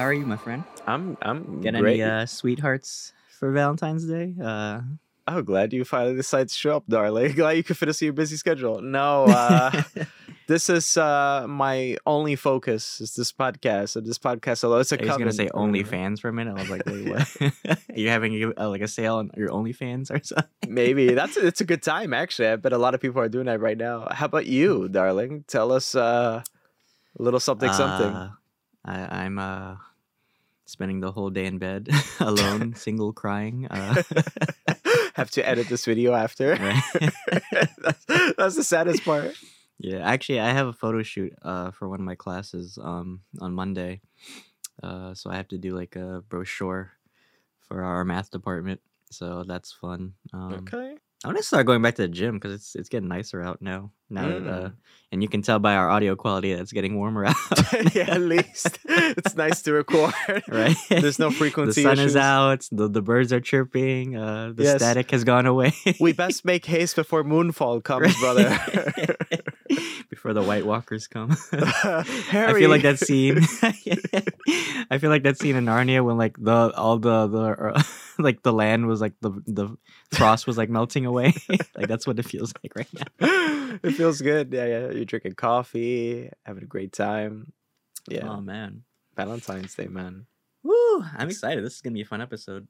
How are you, my friend? I'm I'm Get great. any uh, sweethearts for Valentine's Day? Uh, Oh, glad you finally decided to show up, darling. Glad you could fit us your busy schedule. No, uh, this is uh, my only focus. Is this podcast? So this podcast alone. It's a I was gonna say. OnlyFans for a minute. I was like, wait, what? Are you having a, uh, like a sale on your OnlyFans or something? Maybe that's it's a good time actually. I bet a lot of people are doing that right now. How about you, darling? Tell us uh, a little something, something. Uh, I, I'm uh, spending the whole day in bed alone, single, crying. Uh, Have to edit this video after. right? that's, that's the saddest part. Yeah, actually, I have a photo shoot uh, for one of my classes um, on Monday. Uh, so I have to do like a brochure for our math department. So that's fun. Um, Okay. I want to start going back to the gym because it's it's getting nicer out now. Now that, uh, Mm. and you can tell by our audio quality that it's getting warmer out. yeah, at least it's nice to record. right? There's no frequency. the sun issues. is out. The the birds are chirping. Uh, the Yes. static has gone away. We best make haste before moonfall comes, brother. Before the White Walkers come. I Harry. feel like that scene. I feel like that scene in Narnia when like the all the the uh, like the land was like the the frost was like melting away. like that's what it feels like right now. it feels good. Yeah, yeah. You're drinking coffee, having a great time. Yeah. Oh man. Valentine's Day, man. Woo! I'm excited. This is gonna be a fun episode.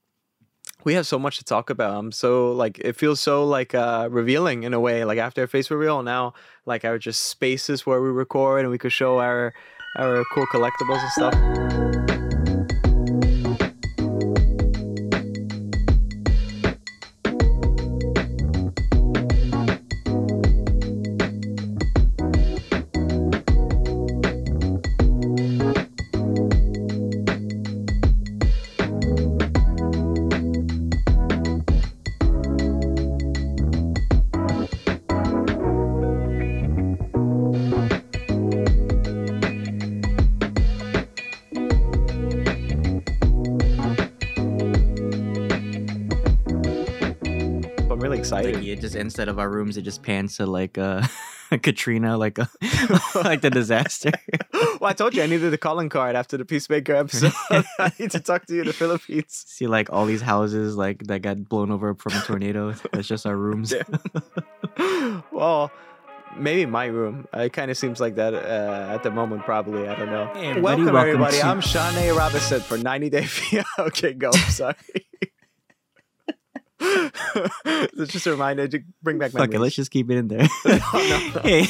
We have so much to talk about. I'm so like it feels so like uh revealing in a way. Like after a face reveal, now like our just spaces where we record and we could show our our cool collectibles and stuff. Instead of our rooms, it just pans to like uh Katrina, like a like the disaster. well, I told you I needed a calling card after the Peacemaker episode. I need to talk to you in the Philippines. See like all these houses like that got blown over from a tornado. That's just our rooms. Yeah. well, maybe my room. It kind of seems like that uh, at the moment, probably. I don't know. Hey, welcome, welcome everybody. to- I'm Shanae Robinson for 90 Day Fiance. okay, go. Sorry. It's just a reminder to bring back Fuck it, memories. let's just keep it in there. no, no. hey.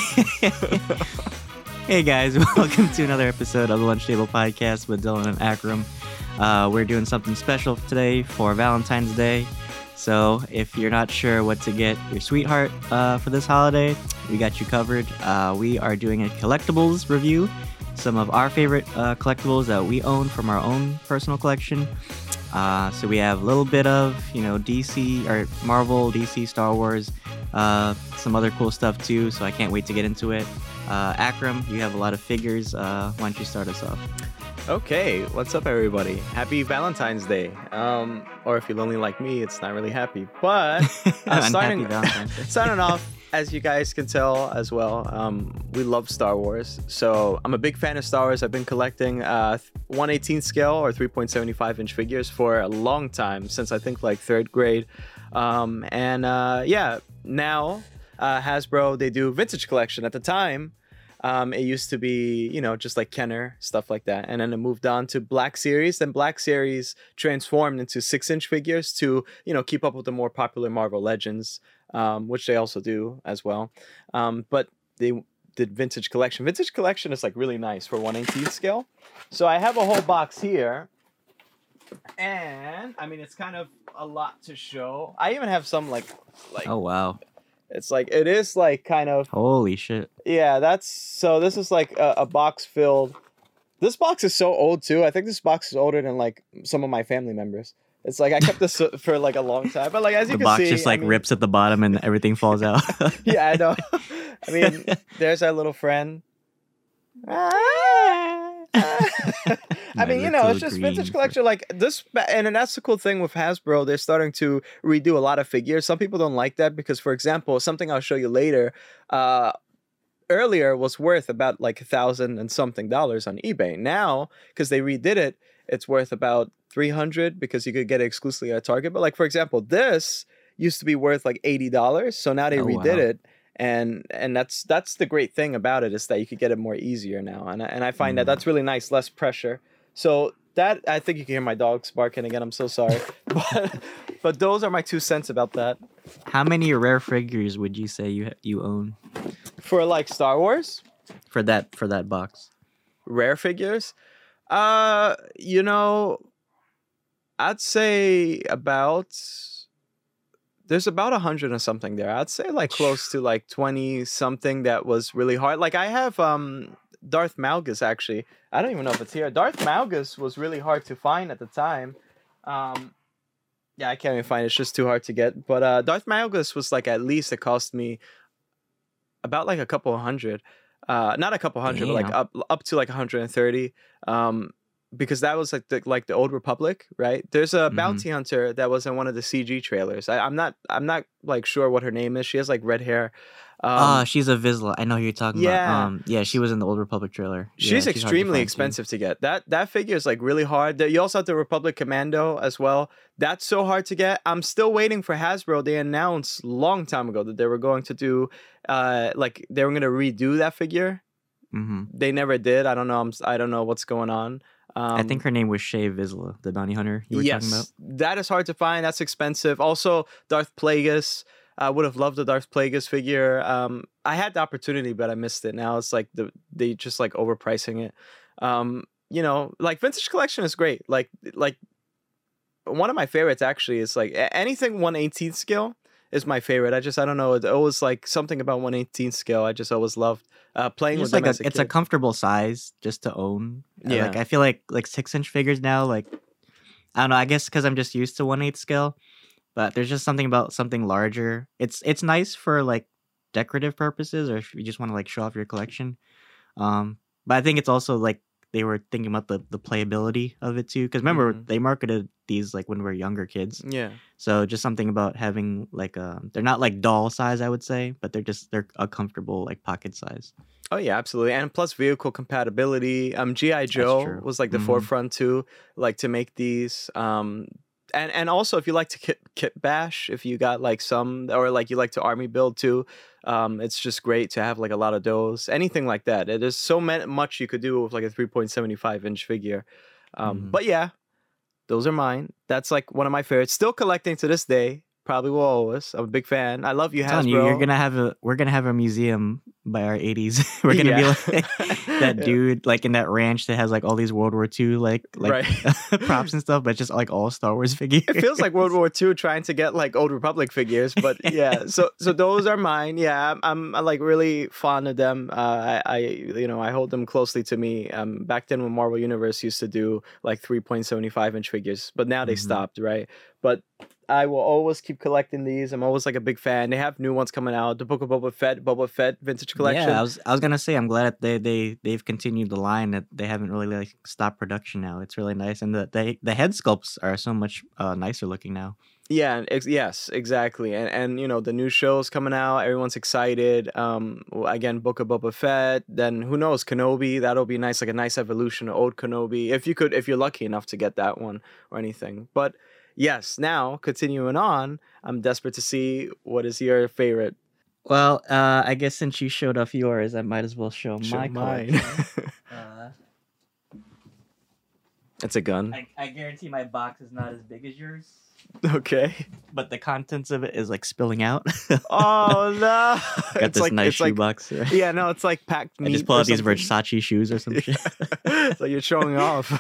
hey guys, welcome to another episode of the Lunch Table Podcast with Dylan and Akram. Uh, we're doing something special today for Valentine's Day. So if you're not sure what to get your sweetheart uh, for this holiday, we got you covered. Uh, we are doing a collectibles review, some of our favorite uh, collectibles that we own from our own personal collection. Uh, so we have a little bit of, you know, DC or Marvel, DC, Star Wars, uh, some other cool stuff too. So I can't wait to get into it. Uh, Akram, you have a lot of figures. Uh, why don't you start us off? Okay, what's up, everybody? Happy Valentine's Day. Um, or if you're lonely like me, it's not really happy. But Unhappy starting, starting off, as you guys can tell as well, um, we love Star Wars. So I'm a big fan of Star Wars. I've been collecting uh, 118 scale or 3.75 inch figures for a long time, since I think like third grade. Um, and uh, yeah, now uh, Hasbro they do vintage collection. At the time, um, it used to be, you know, just like Kenner, stuff like that. And then it moved on to Black Series. Then Black Series transformed into six inch figures to, you know, keep up with the more popular Marvel Legends, um, which they also do as well. Um, but they did Vintage Collection. Vintage Collection is like really nice for 118 scale. So I have a whole box here. And I mean, it's kind of a lot to show. I even have some like, like Oh wow! it's like it is like kind of Holy shit! yeah, that's so. This is like a, a box filled. This box is so old too. I think this box is older than like some of my family members. It's like I kept this for like a long time, but like as you The can box see, just I like mean- rips at the bottom and everything falls out. Yeah, I know. I mean, there's our little friend. I mean, you know, it's just vintage collection. Like this, and then that's the cool thing with Hasbro. They're starting to redo a lot of figures. Some people don't like that because, for example, something I'll show you later. Uh, earlier was worth about like a thousand and something dollars on eBay. Now, because they redid it, it's worth about 300 because you could get it exclusively at Target. But like for example, this used to be worth like $80. So now they Oh, redid wow. it. And and that's that's the great thing about it is that you could get it more easier now. And I, and I find that Mm. that's really nice, less pressure. So that I think you can hear my dogs barking again. I'm so sorry. but but those are my two cents about that. How many rare figures would you say you you own For like Star Wars, for that for that box? rare figures, uh, you know, I'd say about there's about a hundred or something there. I'd say like close to like twenty something that was really hard. Like I have um Darth Malgus actually. I don't even know if it's here. Darth Malgus was really hard to find at the time. Um, yeah, I can't even find it. It's just too hard to get. But uh, Darth Malgus was like at least it cost me about like a couple hundred. Uh, not a couple hundred, but like up up to like 130. Um, because that was like the like the old Republic, right? There's a Mhm. bounty hunter that was in one of the CG trailers. I, I'm not I'm not like sure what her name is. She has like red hair. Um, Ah, she's a Vizsla. I know who you're talking yeah. about. Um, yeah, she was in the Old Republic trailer. Yeah, She's hard to extremely find, too. expensive to get. That that figure is like really hard. You also have the Republic Commando as well. That's so hard to get. I'm still waiting for Hasbro. They announced long time ago that they were going to do, uh, like they were going to redo that figure. Mhm. They never did. I don't know. I'm, I don't know what's going on. Um, I think her name was Shay Vizsla, the bounty hunter you were talking about. yes, that is hard to find. That's expensive. Also, Darth Plagueis. I would have loved the Darth Plagueis figure. Um, I had the opportunity, but I missed it. Now it's like the they just like overpricing it. Um, you know, like vintage collection is great. Like like one of my favorites actually is like anything 118th scale is my favorite. I just I don't know. It always like something about 118 scale. I just always loved uh, playing Just with them like a, a it's a comfortable size just to own. Uh, Yeah. Like I feel like like six inch figures now, like I don't know. I guess because I'm just used to one eighth scale, but there's just something about something larger. It's it's nice for like decorative purposes, or if you just want to like show off your collection. Um, but I think it's also like they were thinking about the the playability of it too. Because remember Mhm. they marketed these like when we were younger kids. yeah. So just something about having like um they're not like doll size, I would say, but they're just they're a comfortable like pocket size. Oh yeah, absolutely, and plus vehicle compatibility. Um, GI Joe was like the Mhm. forefront too, like to make these. Um, and and also if you like to kit, kit bash, if you got like some, or like you like to army build too, um, it's just great to have like a lot of those. Anything like that. There's so much you could do with like a 3.75 inch figure. Um, Mhm. but yeah, those are mine. That's like one of my favorites. Still collecting to this day. Probably will always. I'm a big fan. I love you, I'm Hasbro. you, you're gonna have a we're gonna have a museum by our 80s. we're gonna Yeah. be like that Yeah. dude like in that ranch that has like all these World War II like like Right. props and stuff, but just like all Star Wars figures. it feels like World War II trying to get like old Republic figures, but yeah. So so those are mine. Yeah, I'm, I'm uh, like really fond of them. Uh, I, I you know I hold them closely to me. Um, back then when Marvel Universe used to do like 3.75 inch figures, but now they Mhm. stopped, right? But I will always keep collecting these. I'm always like a big fan. They have new ones coming out. The Book of Boba Fett, Boba Fett vintage collection. Yeah, I was I was gonna say I'm glad they they they've continued the line that they haven't really like stopped production now. It's really nice, and the they, the head sculpts are so much uh, nicer looking now. Yeah, ex- yes, exactly. And and you know, the new show's coming out, everyone's excited. Um again, Book of Boba Fett, then who knows, Kenobi, that'll be nice, like a nice evolution of old Kenobi. If you could if you're lucky enough to get that one or anything. But yes, now continuing on, I'm desperate to see what is your favorite. Well, uh, I guess since you showed off yours, I might as well show, Show my mine. collection. uh, it's a gun. I, I guarantee my box is not as big as yours, Okay. but the contents of it is like spilling out. Oh no. Got it's this like nice like shoebox. right? yeah, no, it's like packed I just pull out these. Versace shoes or some shit. so you're showing off.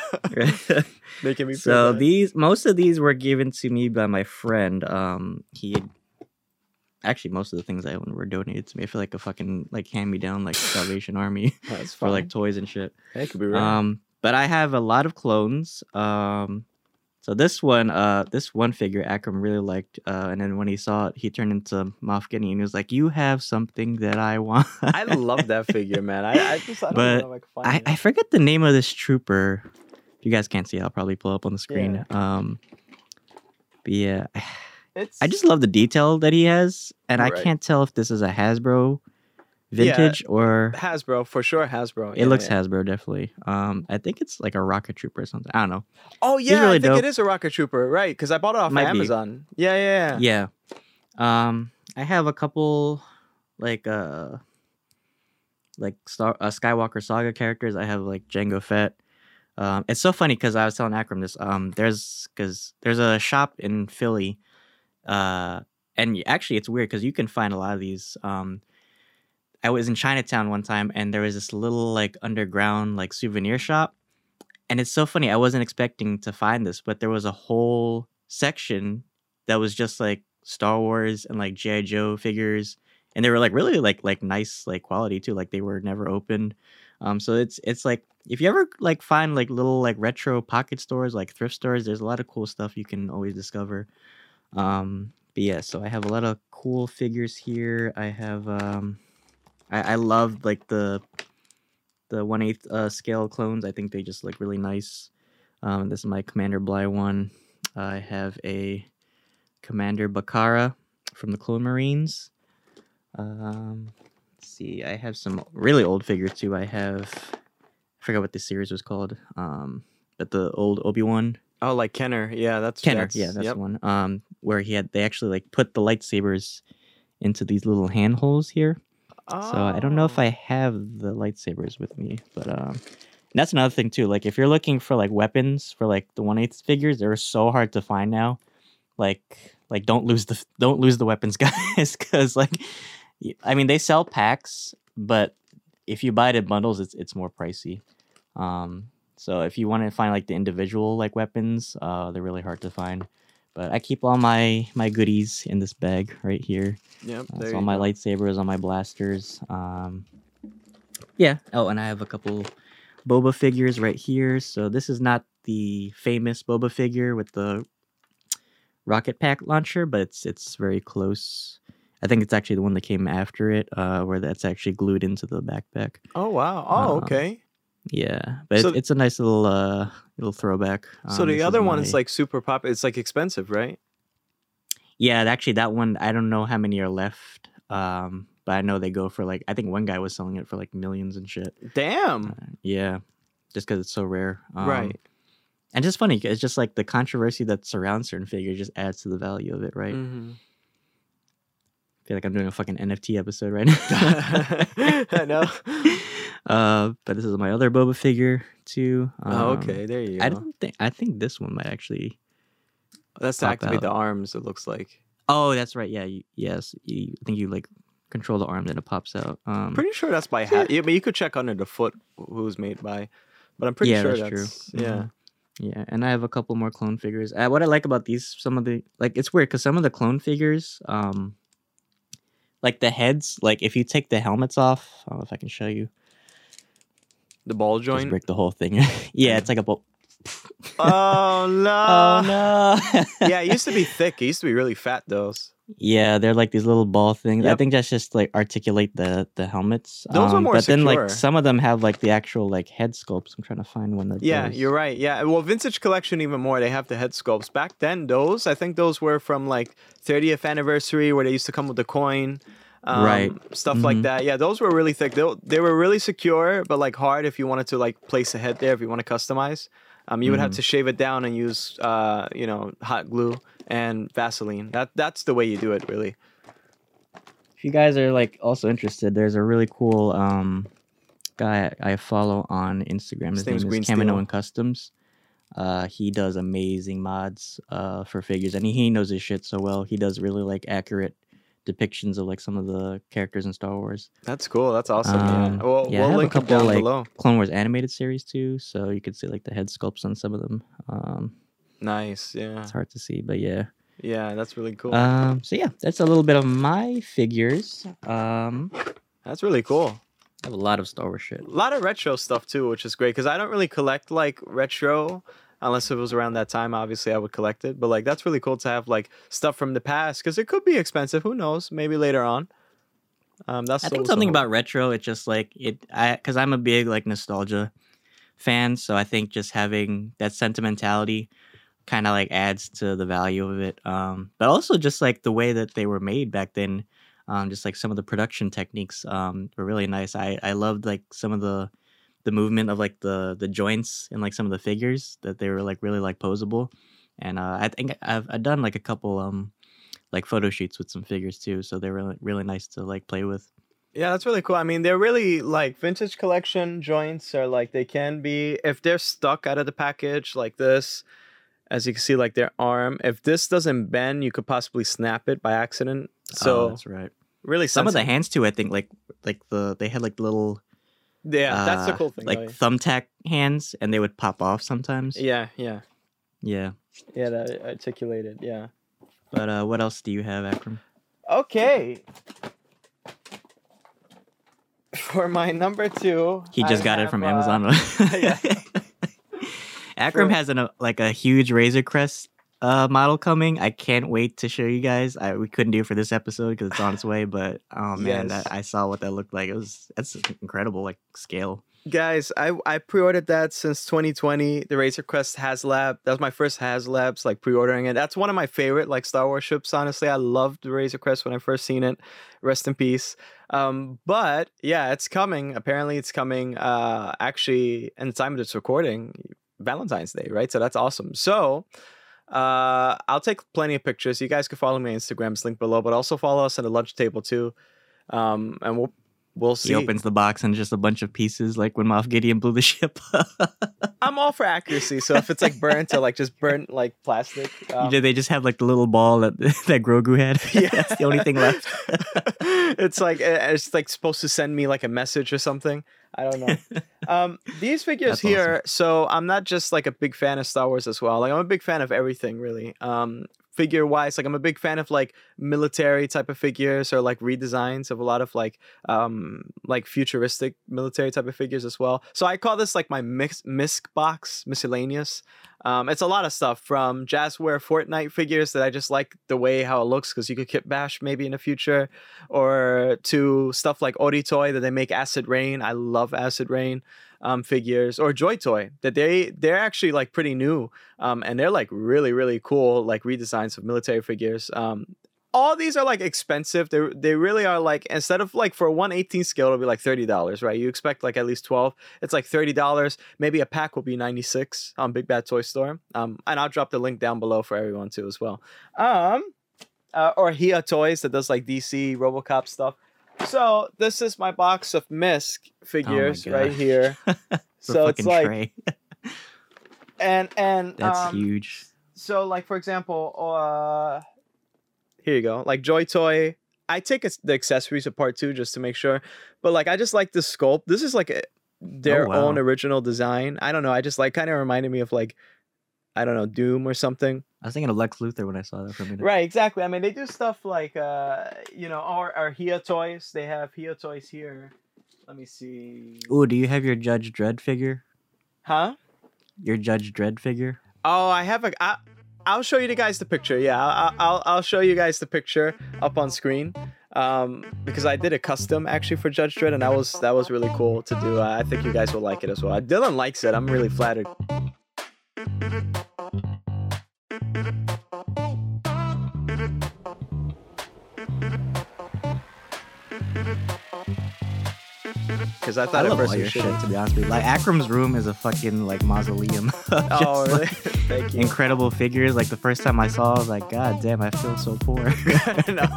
Making me so these most of these were given to me by my friend. Um, he had actually most of the things I own were donated to me. I feel like a fucking like hand me down like Salvation Army for like toys and shit. It could be right. Um, but I have a lot of clones. Um, so this one, uh, this one figure Akram really liked. Uh, and then when he saw it, he turned into Moff Gideon. He was like, "You have something that I want." I love that figure, man. I, I just I don't But I I. I forget the name of this trooper. If you guys can't see, it, I'll probably pull up on the screen. Um, but yeah, it's I just love the detail that he has, and I can't tell if this is a Hasbro vintage or Hasbro for sure. Hasbro. it yeah, looks yeah. Hasbro definitely. Um, I think it's like a rocket trooper or something. I don't know. Oh yeah, really I think dope. it is a rocket trooper, right? Because I bought it off Might be. Amazon. Yeah, yeah, yeah. Yeah. Um, I have a couple like uh like Star uh, Skywalker Saga characters. I have like Jango Fett. Um, it's so funny because I was telling Akram this. Um, there's because there's a shop in Philly, uh, and actually it's weird because you can find a lot of these. Um, I was in Chinatown one time and there was this little like underground like souvenir shop, and it's so funny. I wasn't expecting to find this, but there was a whole section that was just like Star Wars and like GI Joe figures, and they were like really like like nice like quality too. Like they were never opened. Um, so it's it's like if you ever like find like little like retro pocket stores like thrift stores, there's a lot of cool stuff you can always discover. Um, but yeah, so I have a lot of cool figures here. I have um, I I love like the the one eighth uh, scale clones. I think they just look really nice. Um, this is my Commander Bly one. I have a Commander Bacara from the Clone Marines. Um, let's see, I have some really old figures too. I have, I forgot what this series was called. Um, but the old Obi Wan Oh, like Kenner. Yeah, that's Kenner, That's, yeah, that's yep. the one. Um, where he had they actually like put the lightsabers into these little hand holes So I don't know if Oh. I have the lightsabers with me, but um, and that's another thing too. Like if you're looking for like weapons for like the one eighth figures, they're so hard to find now. Like like don't lose the don't lose the weapons, guys, because like I mean they sell packs, but if you buy it in bundles, it's it's more pricey. Um, so if you want to find like the individual like weapons, uh, they're really hard to find. But I keep all my my goodies in this bag right here. Yep. Uh, so all my go. lightsabers, all my blasters. Um, yeah. Oh, and I have a couple Boba figures right here. So this is not the famous Boba figure with the rocket pack launcher, but it's it's very close. I think it's actually the one that came after it, uh, where that's actually glued into the backpack. Oh wow. Oh uh, okay. Yeah, but So- it's, it's a nice little uh little throwback. so Um, the other one is like super pop. It's like expensive, right? Yeah, actually, that one I don't know how many are left. Um, but I know they go for like I think one guy was selling it for like millions and shit. Damn. Uh, yeah, just because it's so rare. Um, right. And just funny, it's just like the controversy that surrounds certain figures just adds to the value of it, right? Mhm. I feel like I'm doing a fucking NFT episode right now. I know. Uh, but this is my other Boba figure too. oh, Um, okay. There you go. I don't think I think this one might actually. That's to activate out. the arms. It looks like. Oh, that's right. Yeah. You, yes. You, I think you like control the arm, then it pops out. Um, Pretty sure that's by hat. Yeah, but you could check under the foot who's made by. But I'm pretty Yeah, sure that's that's, true. yeah. Mhm. Yeah, and I have a couple more clone figures. Uh, what I like about these, some of the like, it's weird because some of the clone figures, um, like the heads, like if you take the helmets off, I don't know if I can show you, The ball just joint. break the whole thing. yeah, it's like a ball. Oh no. oh no! yeah, it used to be thick. It used to be really fat. Those. yeah, they're like these little ball things. I think that's just like articulate the the helmets. Those are Um, more But then like some of them have like the actual like head sculpts. I'm trying to find one that. Yeah, does. you're right. Yeah, well, vintage collection even more. They have the head sculpts. Back then, those I think those were from like 30th anniversary where they used to come with the coin. Um, Right. Stuff like Mhm. that. Yeah, those were really thick. They, they were really secure, but like hard if you wanted to like place a head there. If you want to customize, um, you would have to shave it down and use uh, you know, hot glue and Vaseline. That that's the way you do it, really. if you guys are like also interested, there's a really cool um guy I follow on Instagram. His His, name Green is Camino Steel. and Customs. Uh, he does amazing mods uh for figures, and he, he knows his shit so well. He does really like accurate depictions of like some of the characters in Star Wars. That's cool. That's awesome. Um, yeah. Well, yeah, we'll link couple, down like, below. Clone Wars animated series too, so you could see like the head sculpts on some of them. Um, Nice. Yeah. it's hard to see, but yeah. Yeah, that's really cool. Um, so yeah, that's a little bit of my figures. Um, that's really cool. I have a lot of Star Wars shit. A lot of retro stuff too, which is great because I don't really collect like retro unless it was around that time. Obviously, I would collect it, but like that's really cool to have like stuff from the past because it could be expensive. Who knows? Maybe later on. Um, that's I think something about retro. It's just like it. I because I'm a big like nostalgia fan, so I think just having that sentimentality kind of like adds to the value of it. Um, but also just like the way that they were made back then. Um, just like some of the production techniques um, were really nice. I I loved like some of the the movement of like the the joints and like some of the figures that they were like really like posable. And uh, I think I've I've done like a couple um like photo shoots with some figures too, so they're really really nice to like play with. Yeah, that's really cool. I mean, they're really like vintage collection joints are like they can be if they're stuck out of the package like this, as you can see, like their arm. If this doesn't bend, you could possibly snap it by accident. So oh, that's right. really, Some of the hands too, I think like like the they had like little yeah, that's the uh, cool thing. like though. thumbtack hands, and they would pop off sometimes. yeah, yeah, Yeah. yeah. That articulated. Yeah. But uh, what else do you have, Akram? Okay. For my number two, He just I got it from uh, Amazon. yeah. Akram For- has an, uh, like a huge Razor Crest uh, model coming. I can't wait to show you guys. I, we couldn't do it for this episode because it's on its way, but oh man, Yes. that, I saw what that looked like. It was that's incredible, like scale. Guys, I I pre-ordered that since 2020. The Razor Crest HasLab. That was my first HasLabs, like pre-ordering it. That's one of my favorite like Star Wars ships. Honestly, I loved the Razor Crest when I first seen it. Rest in peace. Um, but yeah, it's coming. Apparently, it's coming. Uh, actually, and the time of this recording, Valentine's Day, right? So that's awesome. So. Uh, I'll take plenty of pictures. You guys can follow me on Instagram. It's linked below, but also follow us at the lunch table too. Um, and we'll we'll see. He opens the box and just a bunch of pieces, like when Moff Gideon blew the ship. I'm all for accuracy. So if it's like burnt or like just burnt like plastic, um, Did they just have like the little ball that that Grogu had? Yeah. that's the only thing left. it's like uh, it's like supposed to send me like a message or something. I don't know. um, these figures That's here. So I'm not just like a big fan of Star Wars as well. Like I'm a big fan of everything really. Um, figure wise, like I'm a big fan of like military type of figures or like redesigns of a lot of like um like futuristic military type of figures as well. So I call this like my mix misc box miscellaneous. Um, it's a lot of stuff from Jazware Fortnite figures that I just like the way how it looks because you could kit bash maybe in the future, or to stuff like oritoy that they make Acid Rain. I love Acid Rain um, figures, or Joy Toy that they they're actually like pretty new, um, and they're like really really cool like redesigns of military figures. Um, all these are like expensive. They they really are like instead of like for a 118 scale it'll be like thirty dollars, right? You expect like at least 12. It's like thirty dollars. Maybe a pack will be 96 on Big Bad Toy Store. Um, and I'll drop the link down below for everyone too as well. Um, uh, or Hiya Toys that does like DC RoboCop stuff. So this is my box of Misk figures right gosh. here. So it's like tray. and and That's um, huge. so like for example uh here you go like joy toy i take the accessories apart too just to make sure but like i just like the sculpt this is like a, their Oh, wow. own original design i don't know i just like kind of reminded me of like i don't know doom or something I was thinking of Lex Luthor when I saw that for a minute. right exactly i mean they do stuff like uh you know our, our Hiya toys they have Hiya toys here let me see Ooh, do you have your Judge Dredd figure? huh Your Judge Dredd figure? Oh, I have a. I, I'll show you the guys the picture. Yeah, I'll, I'll I'll show you guys the picture up on screen. Um, because I did a custom actually for Judge Dredd, and that was that was really cool to do. Uh, I think you guys will like it as well. Dylan likes it. I'm really flattered. Because I I thought at love first all you your shit, to be honest with you. Like Akram's room is a fucking like mausoleum. Oh, really? like, Thank you. Incredible figures. Like the first time I saw, I was like, God damn, I feel so poor. no.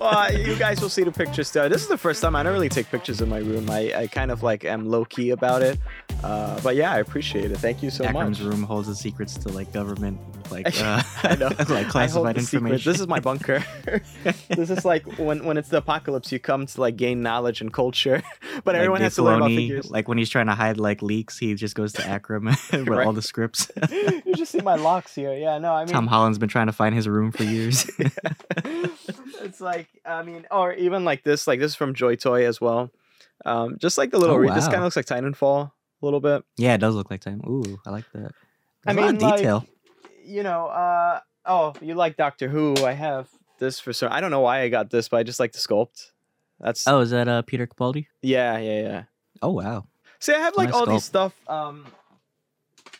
Well, you guys will see the pictures too. This is the first time I don't really take pictures in my room. I, I kind of like am low key about it. Uh, but yeah, I appreciate it. Thank you so Akram's much. room holds the secrets to like government, like uh, I know. like classified secret. information. This is my bunker. this is like when when it's the apocalypse, you come to like gain knowledge and culture. but Like everyone Dave has to learn about figures. Like when he's trying to hide like leaks, he just goes to Akram with Right. all the scripts. you just see my locks here. Yeah, no, I mean Tom Holland's been trying to find his room for years. it's like I mean, or even like this, like this is from Joy Toy as well. Um, just like the little, Oh, re- this kind of looks like Titanfall a little bit. yeah, it does look like time. Ooh, I like that. I There's lot mean, of like, detail. you know, uh, oh, you like Doctor Who? I have this for some. I don't know why I got this, but I just like the sculpt. That's Oh, is that uh Peter Capaldi? yeah, yeah, yeah. Oh wow. See, I have like Nice all these stuff. Um,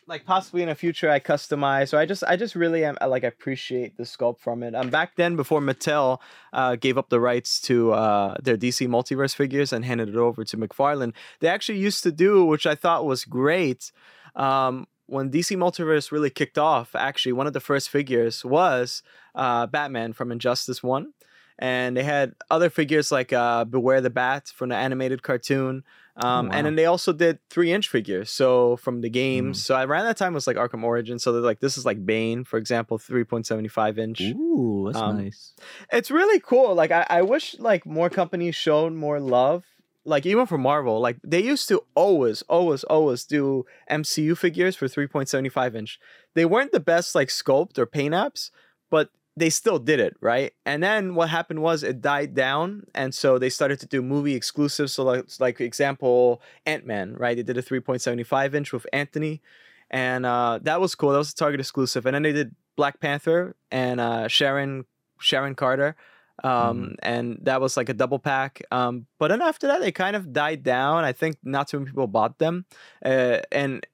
like possibly in the future I customize. So I just I just really am I, like appreciate the sculpt from it. Um, back then before Mattel uh, gave up the rights to uh, their DC Multiverse figures and handed it over to McFarlane, they actually used to do, which I thought was great. Um, when DC Multiverse really kicked off, actually one of the first figures was uh, Batman from Injustice One, and they had other figures like uh, Beware the Bat from the animated cartoon. Um, wow. And then they also did three inch figures. So from the games. So around that time was like Arkham Origin. So they're like this is like Bane, for example, 3.75 inch. Ooh, that's Um, nice. It's really cool. Like I, I wish like more companies showed more love. Like even for Marvel, like they used to always, always, always do MCU figures for 3.75 inch. They weren't the best like sculpt or paint apps, but they still did it, right? And then what happened was it died down, and so they started to do movie exclusives. So like, like example, Ant Man, right? They did a 3.75 inch with Anthony, and uh, that was cool. That was a Target exclusive. And then they did Black Panther and uh, Sharon Sharon Carter, um, and that was like a double pack. Um, but then after that, they kind of died down. I think not too many people bought them, uh, and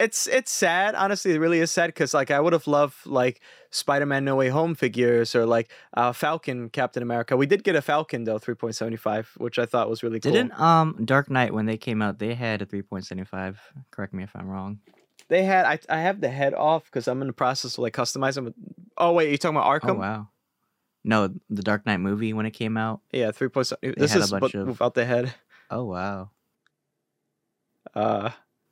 it's it's sad. Honestly, it really is sad because like I would have loved like Spider-Man No Way Home figures or like uh, Falcon Captain America. We did get a Falcon though, three point seventy five, which I thought was really cool. Didn't um Dark Knight when they came out they had a 3.75. Correct me if I'm wrong. they had? I I have the head off because I'm in the process of like customizing. With, oh wait, you talking about arkham Oh wow. No, the Dark Knight movie when it came out. Yeah, three point seven. This had a is bunch but of- without the head. Oh wow. Uh,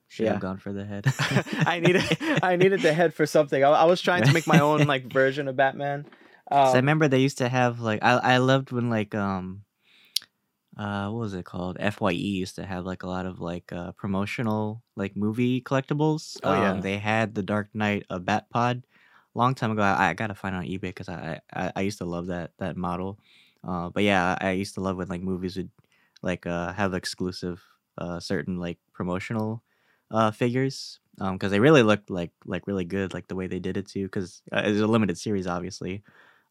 Should Yeah. have gone for the head. I needed I needed the head for something. I, I was trying to make my own like version of Batman. 'Cause I Um, remember they used to have like I I loved when like um uh what was it called Fye used to have like a lot of like uh promotional like movie collectibles. Oh, yeah. Um, they had the Dark Knight uh, Bat Pod long time ago. I, I gotta find it on eBay because I, I I used to love that that model. Uh, but yeah, I used to love when like movies would like uh have exclusive uh certain like promotional uh figures um because they really looked like like really good like the way they did it too because uh, it's a limited series obviously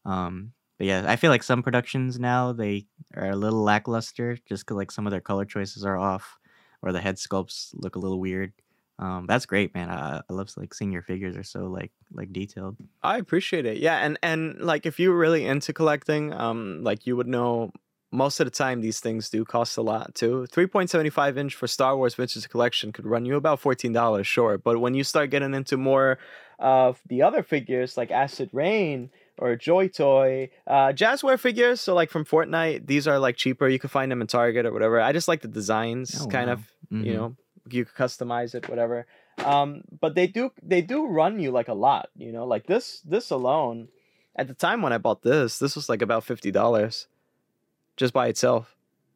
um but yeah i feel like some productions now they are a little lackluster just because like some of their color choices are off or the head sculpts look a little weird um that's great man i, I love like seeing your figures are so like like detailed I appreciate it. Yeah, and and like if you're really into collecting, um, like you would know most of the time these things do cost a lot too. 3.75 inch for Star Wars Vintage Collection could run you about $14, sure. But when you start getting into more of the other figures like Acid Rain or Joy Toy, uh, Jazware figures, so like from Fortnite, these are like cheaper. You can find them in Target or whatever. I just like the designs, Oh, kind wow. of, you Mhm. know, you could customize it, whatever. Um, but they do they do run you like a lot, you know, like this this alone. At the time when I bought this, this was like about fifty dollars, just by itself.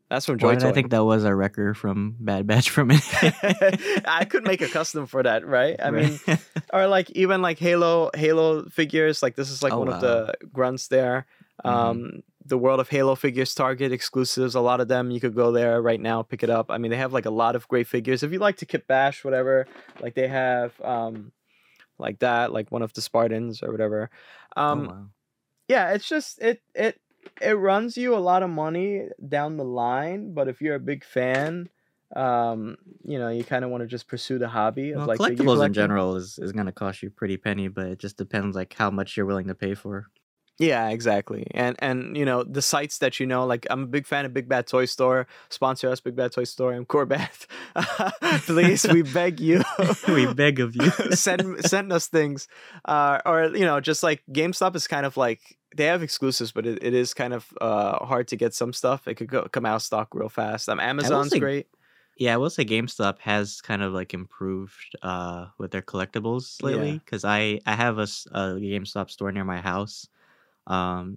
That's from Joy Why did i think that was a record from bad batch from it I could make a custom for that, right? I mean, or like even like Halo Halo figures. Like this is like Oh, one wow. of the grunts there. Mhm. Um, the World of Halo figures, Target exclusives. A lot of them you could go there right now, pick it up. I mean, they have like a lot of great figures. If you like to kit bash, whatever, like they have um, like that, like one of the Spartans or whatever. Oh, Um, wow. yeah, it's just it it it runs you a lot of money down the line, but if you're a big fan, um, you know, you kind of want to just pursue the hobby of Well, like collectibles in general is, is gonna cost you pretty penny, but it just depends like how much you're willing to pay for. Yeah, exactly. And and you know the sites that you know, like I'm a big fan of Big Bad Toy Store. Sponsor us, Big Bad Toy Store. I'm Corbath. Please, we beg you. we beg of you. send send us things, uh, or you know, just like GameStop is kind of like they have exclusives, but it, it is kind of uh, hard to get some stuff. It could go, come out of stock real fast. Um, Amazon's say- great. Yeah, I will say GameStop has kind of like improved uh with their collectibles lately because I I have a GameStop store near my house. Um,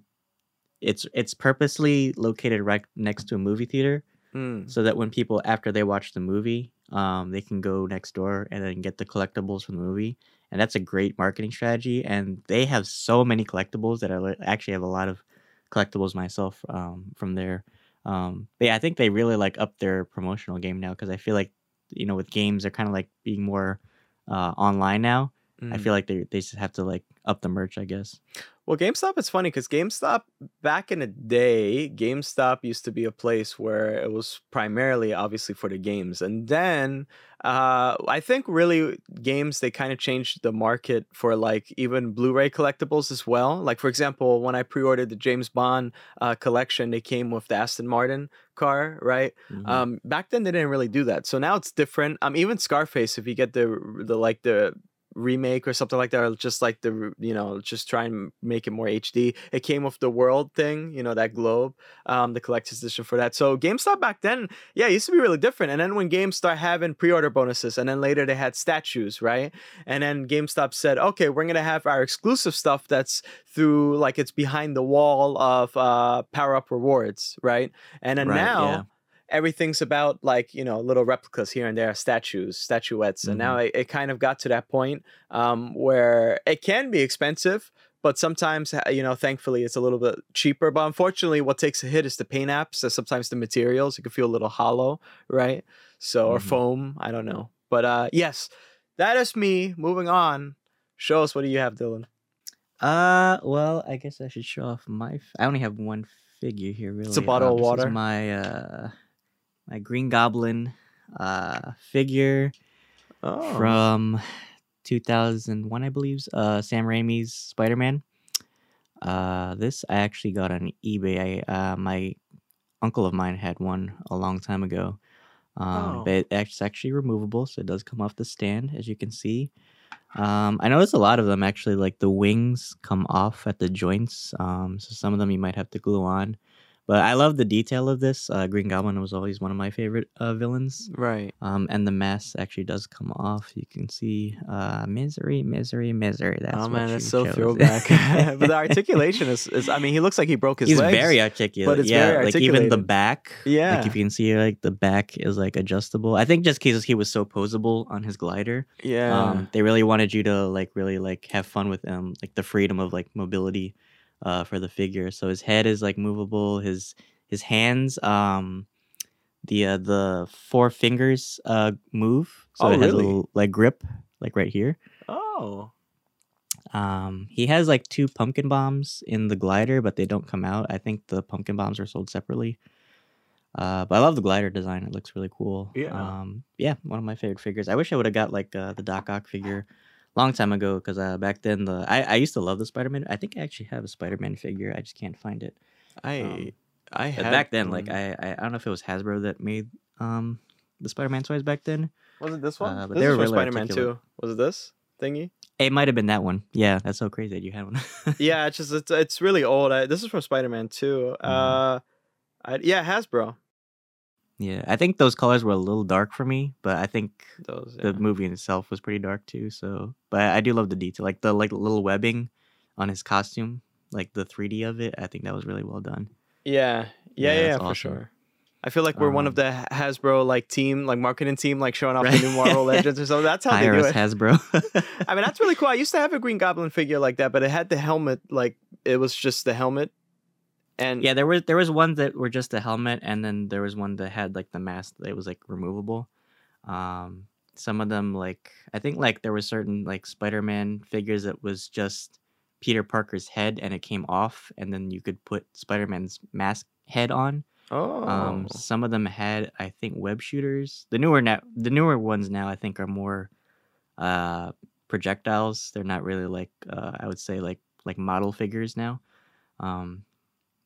it's it's purposely located right next to a movie theater Mm. so that when people after they watch the movie, um, they can go next door and then get the collectibles from the movie, and that's a great marketing strategy. And they have so many collectibles that I actually have a lot of collectibles myself um, from there. Um, but yeah, I think they really like up their promotional game now because I feel like you know with games they're kind of like being more uh, online now. I Mm. feel like they they just have to like up the merch, I guess. Well, GameStop it's funny because GameStop back in the day, GameStop used to be a place where it was primarily obviously for the games, and then uh, I think really games they kind of changed the market for like even Blu-ray collectibles as well. Like for example, when I pre-ordered the James Bond uh, collection, they came with the Aston Martin car, right? Mhm. Um, back then they didn't really do that, so now it's different. Um, even Scarface, if you get the the like the remake or something like that, or just like the you know just try and make it more HD. It came with the world thing, you know that globe, um, the collector's edition for that. So GameStop back then, yeah, it used to be really different. And then when games start having pre-order bonuses, and then later they had statues, right? And then GameStop said, okay, we're gonna have our exclusive stuff that's through like it's behind the wall of uh, power up rewards, right? And then Right, now yeah. Everything's about like you know little replicas here and there statues statuettes and now it, it kind of got to that point um, where it can be expensive but sometimes uh, you know thankfully it's a little bit cheaper but unfortunately what takes a hit is the paint apps and sometimes the materials it can feel a little hollow right so or Mhm. foam i don't know but uh yes that is me moving on show us what do you have dylan Uh, well, I guess I should show off my. F- I only have one figure here, really. It's a bottle Uh, of water. my uh, my Green Goblin uh figure oh from 2001, I believe. Uh, Sam Raimi's Spider Man. Uh, this I actually got on eBay. I uh, my uncle of mine had one a long time ago. Um, Oh. but it's actually removable, so it does come off the stand, as you can see. Um, I noticed a lot of them actually, like the wings come off at the joints. Um, so some of them you might have to glue on. But I love the detail of this. Uh, Green Goblin was always one of my favorite uh, villains. right Um, and the mask actually does come off. You can see uh, misery, misery, misery. That's oh man, that's so chose. throwback. but the articulation is, is, I mean, he looks like he broke his He's legs. very articulate. but it's yeah, very like even the back. Yeah. Like if you can see, like the back is like adjustable. I think just because he was so posable on his glider, yeah. um, they really wanted you to like really like have fun with um like the freedom of like mobility, uh, for the figure. So his head is like movable. His his hands, um, the uh, the four fingers uh move. So Oh, it has a little like grip, like right here. oh. Um, he has like two pumpkin bombs in the glider, but they don't come out. I think the pumpkin bombs are sold separately. Uh, but I love the glider design. It looks really cool. Yeah. Um, yeah, one of my favorite figures. I wish I would have got like uh, the Doc Ock figure long time ago because uh, back then the I, I used to love the Spider Man. I think I actually have a Spider Man figure. I just can't find it. I Um, I had back then, like. I, I I don't know if it was Hasbro that made um the Spider Man toys back then. was it this one? uh, but this they were really Spider-Man articulate. 2. Was it this thingy? It might have been that one. Yeah, that's so crazy that you had one. yeah, it's just it's, it's really old. I, this is from Spider-Man 2. Mm-hmm. Uh I, yeah, Hasbro. Yeah, I think those colors were a little dark for me, but I think Those. the movie in itself was pretty dark too. So, but I do love the detail, like the like little webbing on his costume, like the 3D of it. I think that was really well done. Yeah, yeah, Yeah, yeah, that's for sure. I feel like we're one of Um, the Hasbro like team, like marketing team, like showing off Right. the new Marvel Legends or something. That's how they Hire do it. Hasbro. I mean, that's really cool. I used to have a Green Goblin figure like that, but it had the helmet. Like it was just the helmet, and yeah, there was there was ones that were just a helmet, and then there was one that had like the mask that was like removable. Um, some of them like I think like there were certain like Spider-Man figures that was just Peter Parker's head, and it came off, and then you could put Spider-Man's mask head on. oh, Um, some of them had, I think, web shooters. The newer now, the newer ones now, I think, are more uh, projectiles. They're not really like uh, I would say like like model figures now. Um,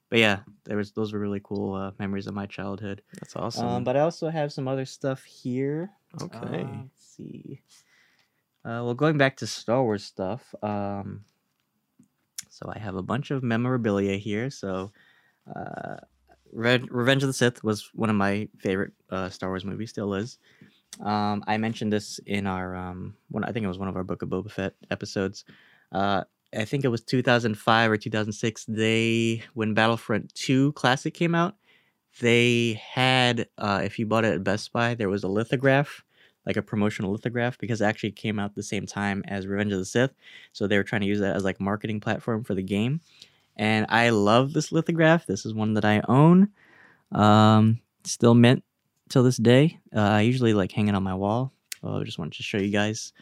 but yeah, there was those were really cool uh, memories of my childhood. that's awesome. Um, but I also have some other stuff here. okay, Uh, let's see. Uh, well, going back to Star Wars stuff. Um, so I have a bunch of memorabilia here. So, uh, Re- Revenge of the Sith was one of my favorite uh, Star Wars movies. Still is. Um, I mentioned this in our um, one. I think it was one of our Book of Boba Fett episodes. Uh, I think it was 2005 or 2006. They when Battlefront 2 Classic came out, they had uh, if you bought it at Best Buy, there was a lithograph, like a promotional lithograph, because it actually came out the same time as Revenge of the Sith. So they were trying to use that as like marketing platform for the game. And I love this lithograph. This is one that I own. Um, still mint till this day. Uh, I usually like hang it on my wall. I just wanted to show you guys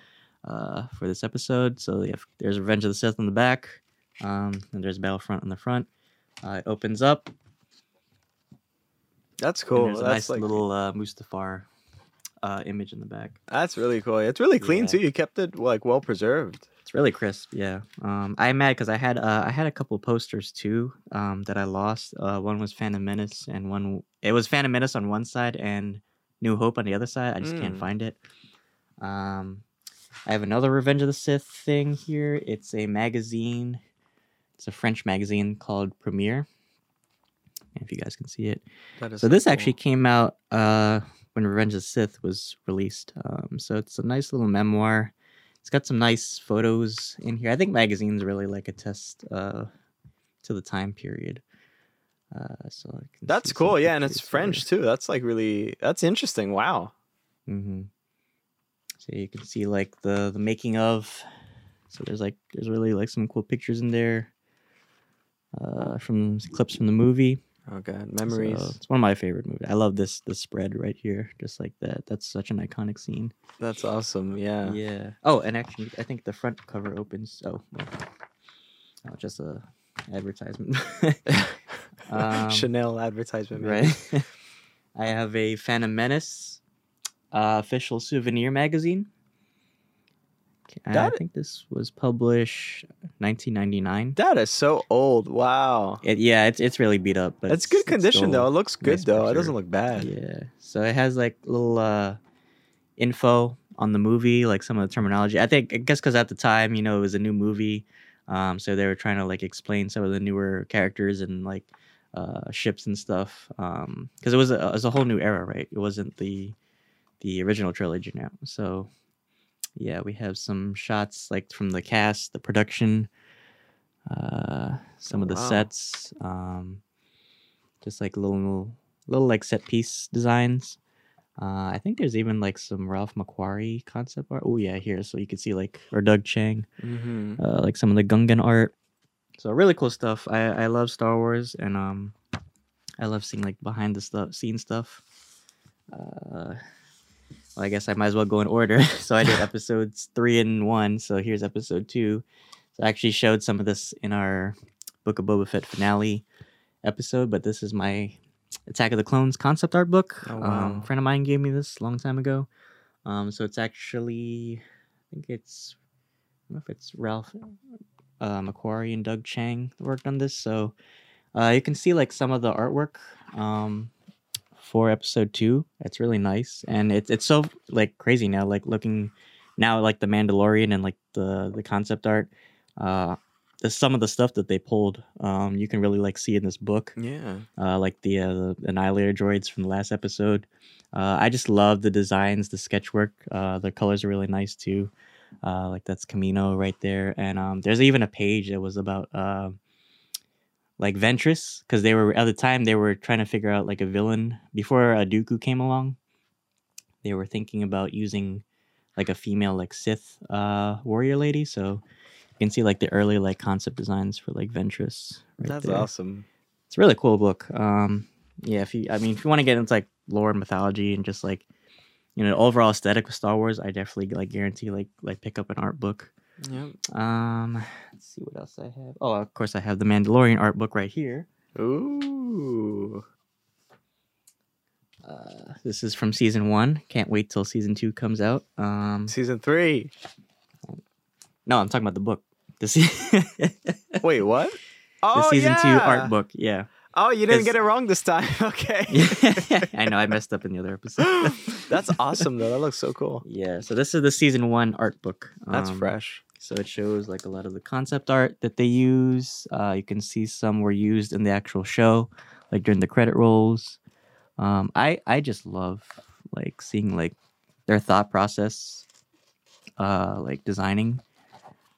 uh, for this episode. So if there's Revenge of the Sith on the back, Um, and there's Battlefront on the front. Uh, it opens up. That's cool. there's a That's nice like little uh, Mustafar uh, image in the back. that's really cool. It's really clean Yeah. too. You kept it like well preserved. It's really crisp, yeah. Um, I'm mad because I had uh, I had a couple posters too um, that I lost. Uh, one was Phantom Menace, and one it was Phantom Menace on one side and New Hope on the other side. I just can't Mm. find it. Um, I have another Revenge of the Sith thing here. It's a magazine. It's a French magazine called Premiere. If you guys can see it. That is So this cool. actually came out uh, when Revenge of the Sith was released. Um, so it's a nice little memoir. It's got some nice photos in here. I think magazines really like attest uh, to the time period. Uh, so I can That's cool. Yeah, and it's. French too. That's like really that's interesting. Wow. Mm-hmm. So you can see like the the making of. So there's like there's really like some cool pictures in there. Uh, from clips from the movie. Oh god, So memories. it's one of my favorite movies. I love this this spread right here, just like that. That's such an iconic scene. That's awesome. Yeah. Yeah. Oh, and actually, I think the front cover opens. Oh, well, oh just a advertisement. Um, Chanel advertisement. right. I have a Phantom Menace uh, official souvenir magazine. And I think this was published 1999. That is so old. Wow. It, yeah, it's it's really beat up, but It's it's, good condition still- though. It looks good nice though. It doesn't look bad. Yeah. So it has like little uh info on the movie, like some of the terminology. I think I guess because at the time, you know, it was a new movie, um, so they were trying to like explain some of the newer characters and like uh ships and stuff. Um, because it was a, it was a whole new era, right? It wasn't the the original trilogy now. So yeah, we have some shots like from the cast, the production, uh, some of the wow. sets, um, just like little little like set piece designs. Uh, I think there's even like some Ralph McQuarrie concept art. Oh yeah, here, so you can see like or Doug Chiang, Mm-hmm. uh, like some of the Gungan art. So really cool stuff. I I love Star Wars and um, I love seeing like behind the stuff, scene stuff. Uh, well, I guess I might as well go in order. so I did episodes three and one. So here's episode two. So I actually showed some of this in our Book of Boba Fett finale episode, but this is my Attack of the Clones concept art book. Oh, Um, wow. a friend of mine gave me this a long time ago. Um, so it's actually, I think it's, I don't know if it's Ralph uh, McQuarrie and Doug Chiang that worked on this. So uh, you can see like some of the artwork um, for episode two. It's really nice, and it's it's so like crazy now. Like looking now, like the Mandalorian and like the the concept art. Uh, the some of the stuff that they pulled, um, you can really like see in this book Yeah. uh, like the, uh, the annihilator droids from the last episode. Uh, I just love the designs, the sketchwork. Uh, the colors are really nice too. Uh, like that's Camino right there, and um, there's even a page that was about uh, like Ventress because they were at the time they were trying to figure out like a villain before uh, Dooku came along. They were thinking about using like a female like Sith uh, warrior lady, so you can see like the early like concept designs for like Ventress. right That's there awesome. it's a really cool book. Um, yeah, if you, I mean, if you want to get into like lore and mythology and just like, you know, overall aesthetic of Star Wars, I definitely like guarantee like like pick up an art book. Yep. Um, let's see what else I have. Oh, of course, I have the Mandalorian art book right here. Ooh. Uh, this is from season one. Can't wait till season two comes out. Um, Season three. no, I'm talking about the book. The, se- Wait, what? Oh, the season two art book. Yeah. Oh, you didn't get it wrong this time. Okay. I know I messed up in the other episode. That's awesome though. That looks so cool. Yeah, so this is the season one art book. That's Um, fresh. So it shows like a lot of the concept art that they use. Uh, you can see some were used in the actual show, like during the credit rolls. Um, I I just love like seeing like their thought process, uh, like designing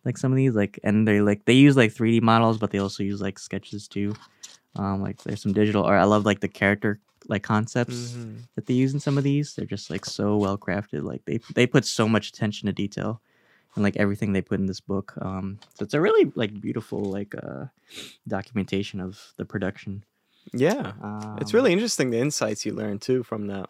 like some of these like and they like they use like 3D models, but they also use like sketches too. Um, like there's some digital art. I love like the character like concepts Mhm. that they use in some of these. They're just like so well crafted. Like they they put so much attention to detail and like everything they put in this book. Um, so it's a really like beautiful like uh documentation of the production. Yeah. It's Um, really interesting the insights you learn too from that.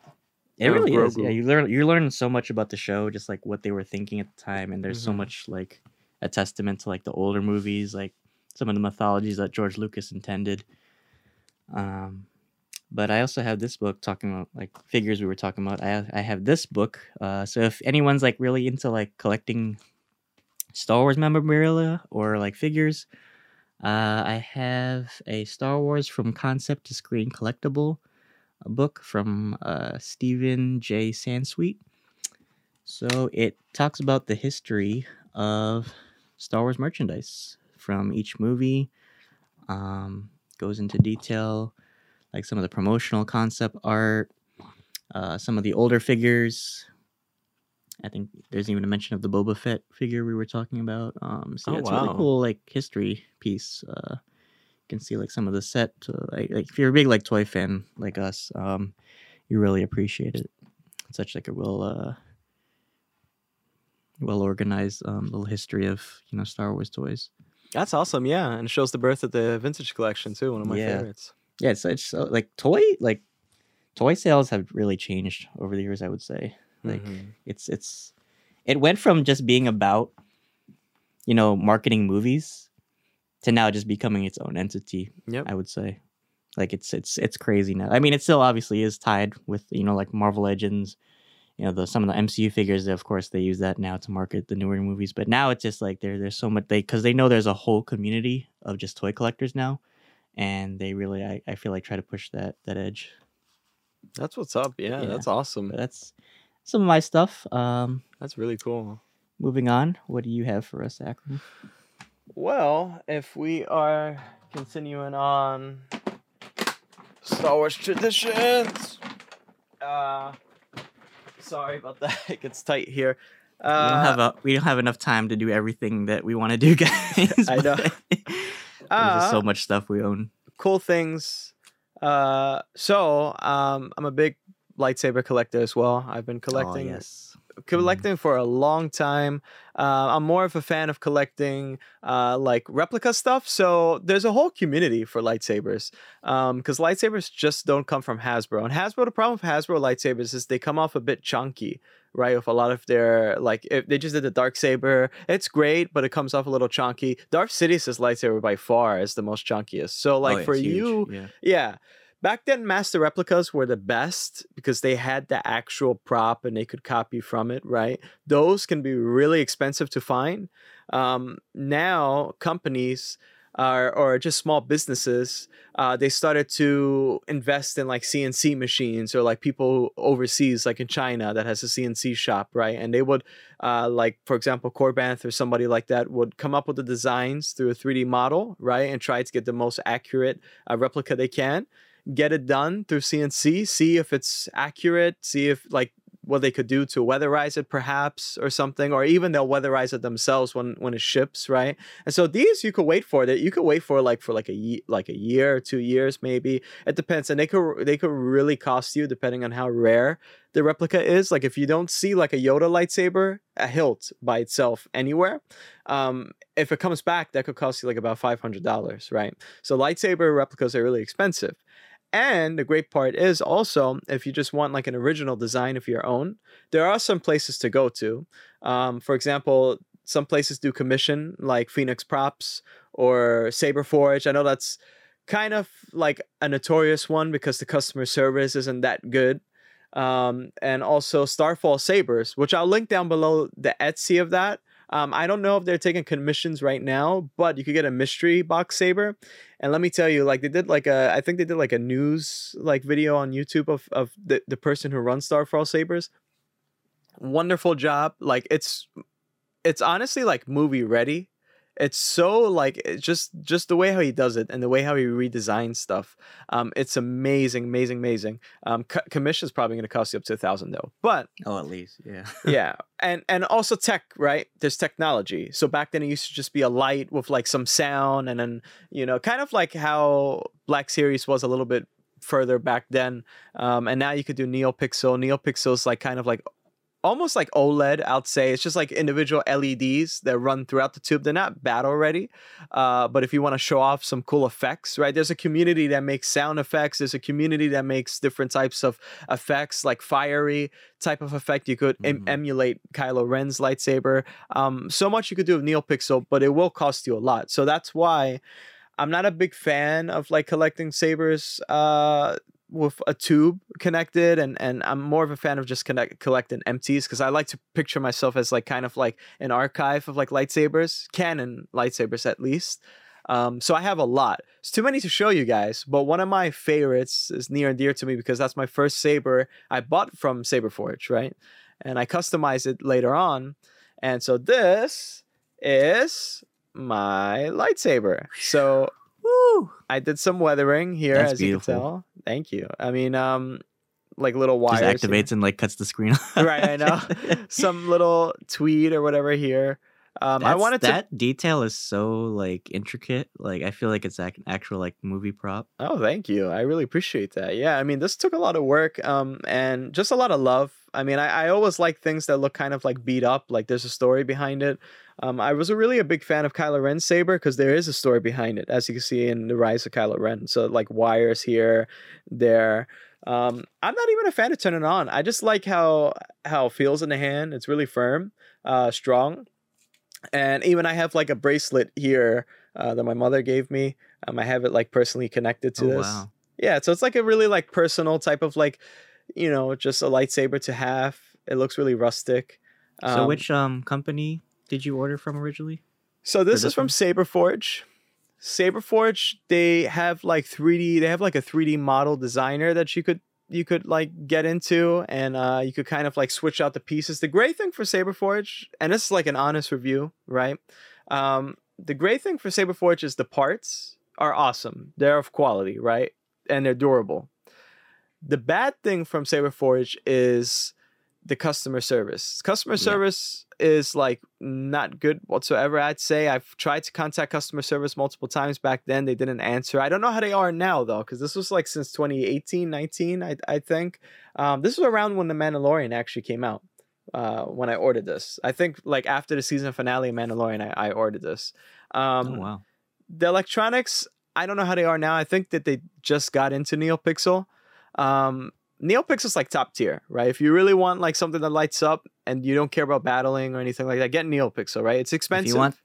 it really is. Yeah, you learn you learn so much about the show, just like what they were thinking at the time, and there's so Mhm. much like a testament to like the older movies, like some of the mythologies that George Lucas intended. Um, but I also have this book talking about like figures we were talking about. I I have this book. Uh, so if anyone's like really into like collecting Star Wars memorabilia or like figures, uh, I have a Star Wars from concept to screen collectible book from uh, Stephen J. Sansweet. So it talks about the history of Star Wars merchandise from each movie. Um, goes into detail, like some of the promotional concept art, uh, some of the older figures. I think there's even a mention of the Boba Fett figure we were talking about. Um, so yeah, Oh, it's a really cool like history piece. Uh, you can see like some of the set. Uh, like, like if you're a big like toy fan like us, um, you really appreciate it. It's such like a real uh, well organized um, little history of you know Star Wars toys. That's awesome. Yeah, and it shows the birth of the vintage collection too. One of my Yeah. favorites. Yeah, it's it's so, like toy like toy sales have really changed over the years. I would say like Mhm. it's it's it went from just being about you know marketing movies to now just becoming its own entity. Yep. I would say like it's it's it's crazy now. I mean, it still obviously is tied with you know like Marvel Legends. You know, the some of the MCU figures, of course, they use that now to market the newer movies. But now it's just like there, there's so much they because they know there's a whole community of just toy collectors now, and they really, I, I feel like try to push that that edge. That's what's up. Yeah, Yeah. that's awesome. But that's some of my stuff. Um, That's really cool. moving on, what do you have for us, Akram? Well, if we are continuing on Star Wars traditions, uh, sorry about that. It gets tight here. we don't Uh, have a we don't have enough time to do everything that we want to do, guys. I know. There's just so uh, much stuff we own. cool things. Uh, so um, I'm a big lightsaber collector as well. I've been collecting Oh, yes. collecting for a long time. Uh, I'm more of a fan of collecting uh, like replica stuff. So there's a whole community for lightsabers because lightsabers just don't come from Hasbro. And Hasbro, the problem with Hasbro lightsabers is they come off a bit chunky, right? With a lot of their like, if they just did the dark saber, it's great, but it comes off a little chunky. Darth Sidious's lightsaber by far is the most chunkiest. So like Oh, for you, yeah. yeah. Back then, master replicas were the best because they had the actual prop and they could copy from it, right? Those can be really expensive to find. Um, now, companies are, or just small businesses, uh, they started to invest in like CNC machines or like people overseas, like in China, that has a CNC shop, right? And they would, uh, like, for example, Korbanth or somebody like that would come up with the designs through a 3D model, right? And try to get the most accurate uh, replica they can get it done through CNC, see if it's accurate, see if like what they could do to weatherize it perhaps or something or even they'll weatherize it themselves when when it ships right? And so these you could wait for that you could wait for like for like a ye- like a year or two years maybe. It depends and they could they could really cost you depending on how rare the replica is. Like if you don't see like a yoda lightsaber a hilt by itself anywhere um if it comes back that could cost you like about $500 right? So lightsaber replicas are really expensive and the great part is also if you just want like an original design of your own, there are some places to go to. Um, for example, some places do commission like Phoenix Props or Saber Forge. I know that's kind of like a notorious one because the customer service isn't that good. Um, and also Starfall Sabers, which I'll link down below the Etsy of that. Um, I don't know if they're taking commissions right now, but you could get a mystery box saber. And let me tell you, like they did like a, I think they did like a news like video on YouTube of of the, the person who runs Starfall Sabers. Wonderful job. Like it's, it's honestly like movie ready. It's so like it's just just the way how he does it and the way how he redesigns stuff. Um, it's amazing, amazing, amazing. Um, co- commission's probably going to cost you up to a thousand though, but Oh, at least, yeah. yeah and and also tech right there's technology so back then it used to just be a light with like some sound and then you know kind of like how black series was a little bit further back then um and now you could do neopixel neopixel is like kind of like almost like OLED, I'd say. It's just like individual LEDs that run throughout the tube. They're not battle ready, uh, but if you want to show off some cool effects, right? There's a community that makes sound effects. There's a community that makes different types of effects, like fiery type of effect. You could em- Mhm. emulate Kylo Ren's lightsaber. Um, so much you could do with NeoPixel, but it will cost you a lot. So that's why I'm not a big fan of like collecting sabers uh, with a tube connected, and and I'm more of a fan of just connect collecting empties because I like to picture myself as like kind of like an archive of like lightsabers, canon lightsabers at least. Um, so I have a lot. It's too many to show you guys, but one of my favorites is near and dear to me because that's my first saber I bought from Saberforge, right? And I customized it later on. And so this is my lightsaber. So Woo! I did some weathering here, That's as you can tell. Thank you. I mean, um, like little Just wires. here. activates and like cuts the screen off. Right, I know. Some little tweed or whatever here. Um, I That's- wanted to. that detail is so like intricate. Like I feel like it's ac- actual like movie prop. Oh, thank you. I really appreciate that. Yeah, I mean, this took a lot of work, um, and just a lot of love. I mean, I, I always like things that look kind of like beat up, like there's a story behind it. Um, I was a really a big fan of Kylo Ren's saber because there is a story behind it, as you can see in the Rise of Kylo Ren. So like wires here, there. Um, I'm not even a fan of turning on. I just like how how it feels in the hand. It's really firm, uh, strong, and even I have like a bracelet here uh, that my mother gave me. Um, I have it like personally connected to oh this. wow. Yeah, so it's like a really like personal type of like, you know, just a lightsaber to have. It looks really rustic. so Um, which um company did you order from originally? So this this is from one? Saberforge. Saberforge, they have like 3D, they have like a 3D model designer that you could you could like get into and uh you could kind of like switch out the pieces. The great thing for Saberforge, and this is like an honest review, right? Um the great thing for Saberforge is the parts are awesome. They're of quality, right? And they're durable. The bad thing from Saberforge is the customer service. Customer Yeah. service is like not good whatsoever. I'd say I've tried to contact customer service multiple times back then. They didn't answer. I don't know how they are now though, because this was like since 2018, 19, I, I think. Um, this was around when The Mandalorian actually came out. Uh, when I ordered this, I think like after the season finale of Mandalorian, I, I ordered this. Um, oh wow. the electronics i don't know how they are now i think that they just got into neopixel um neopixel's like top tier right if you really want like something that lights up and you don't care about battling or anything like that get neopixel right it's expensive If you want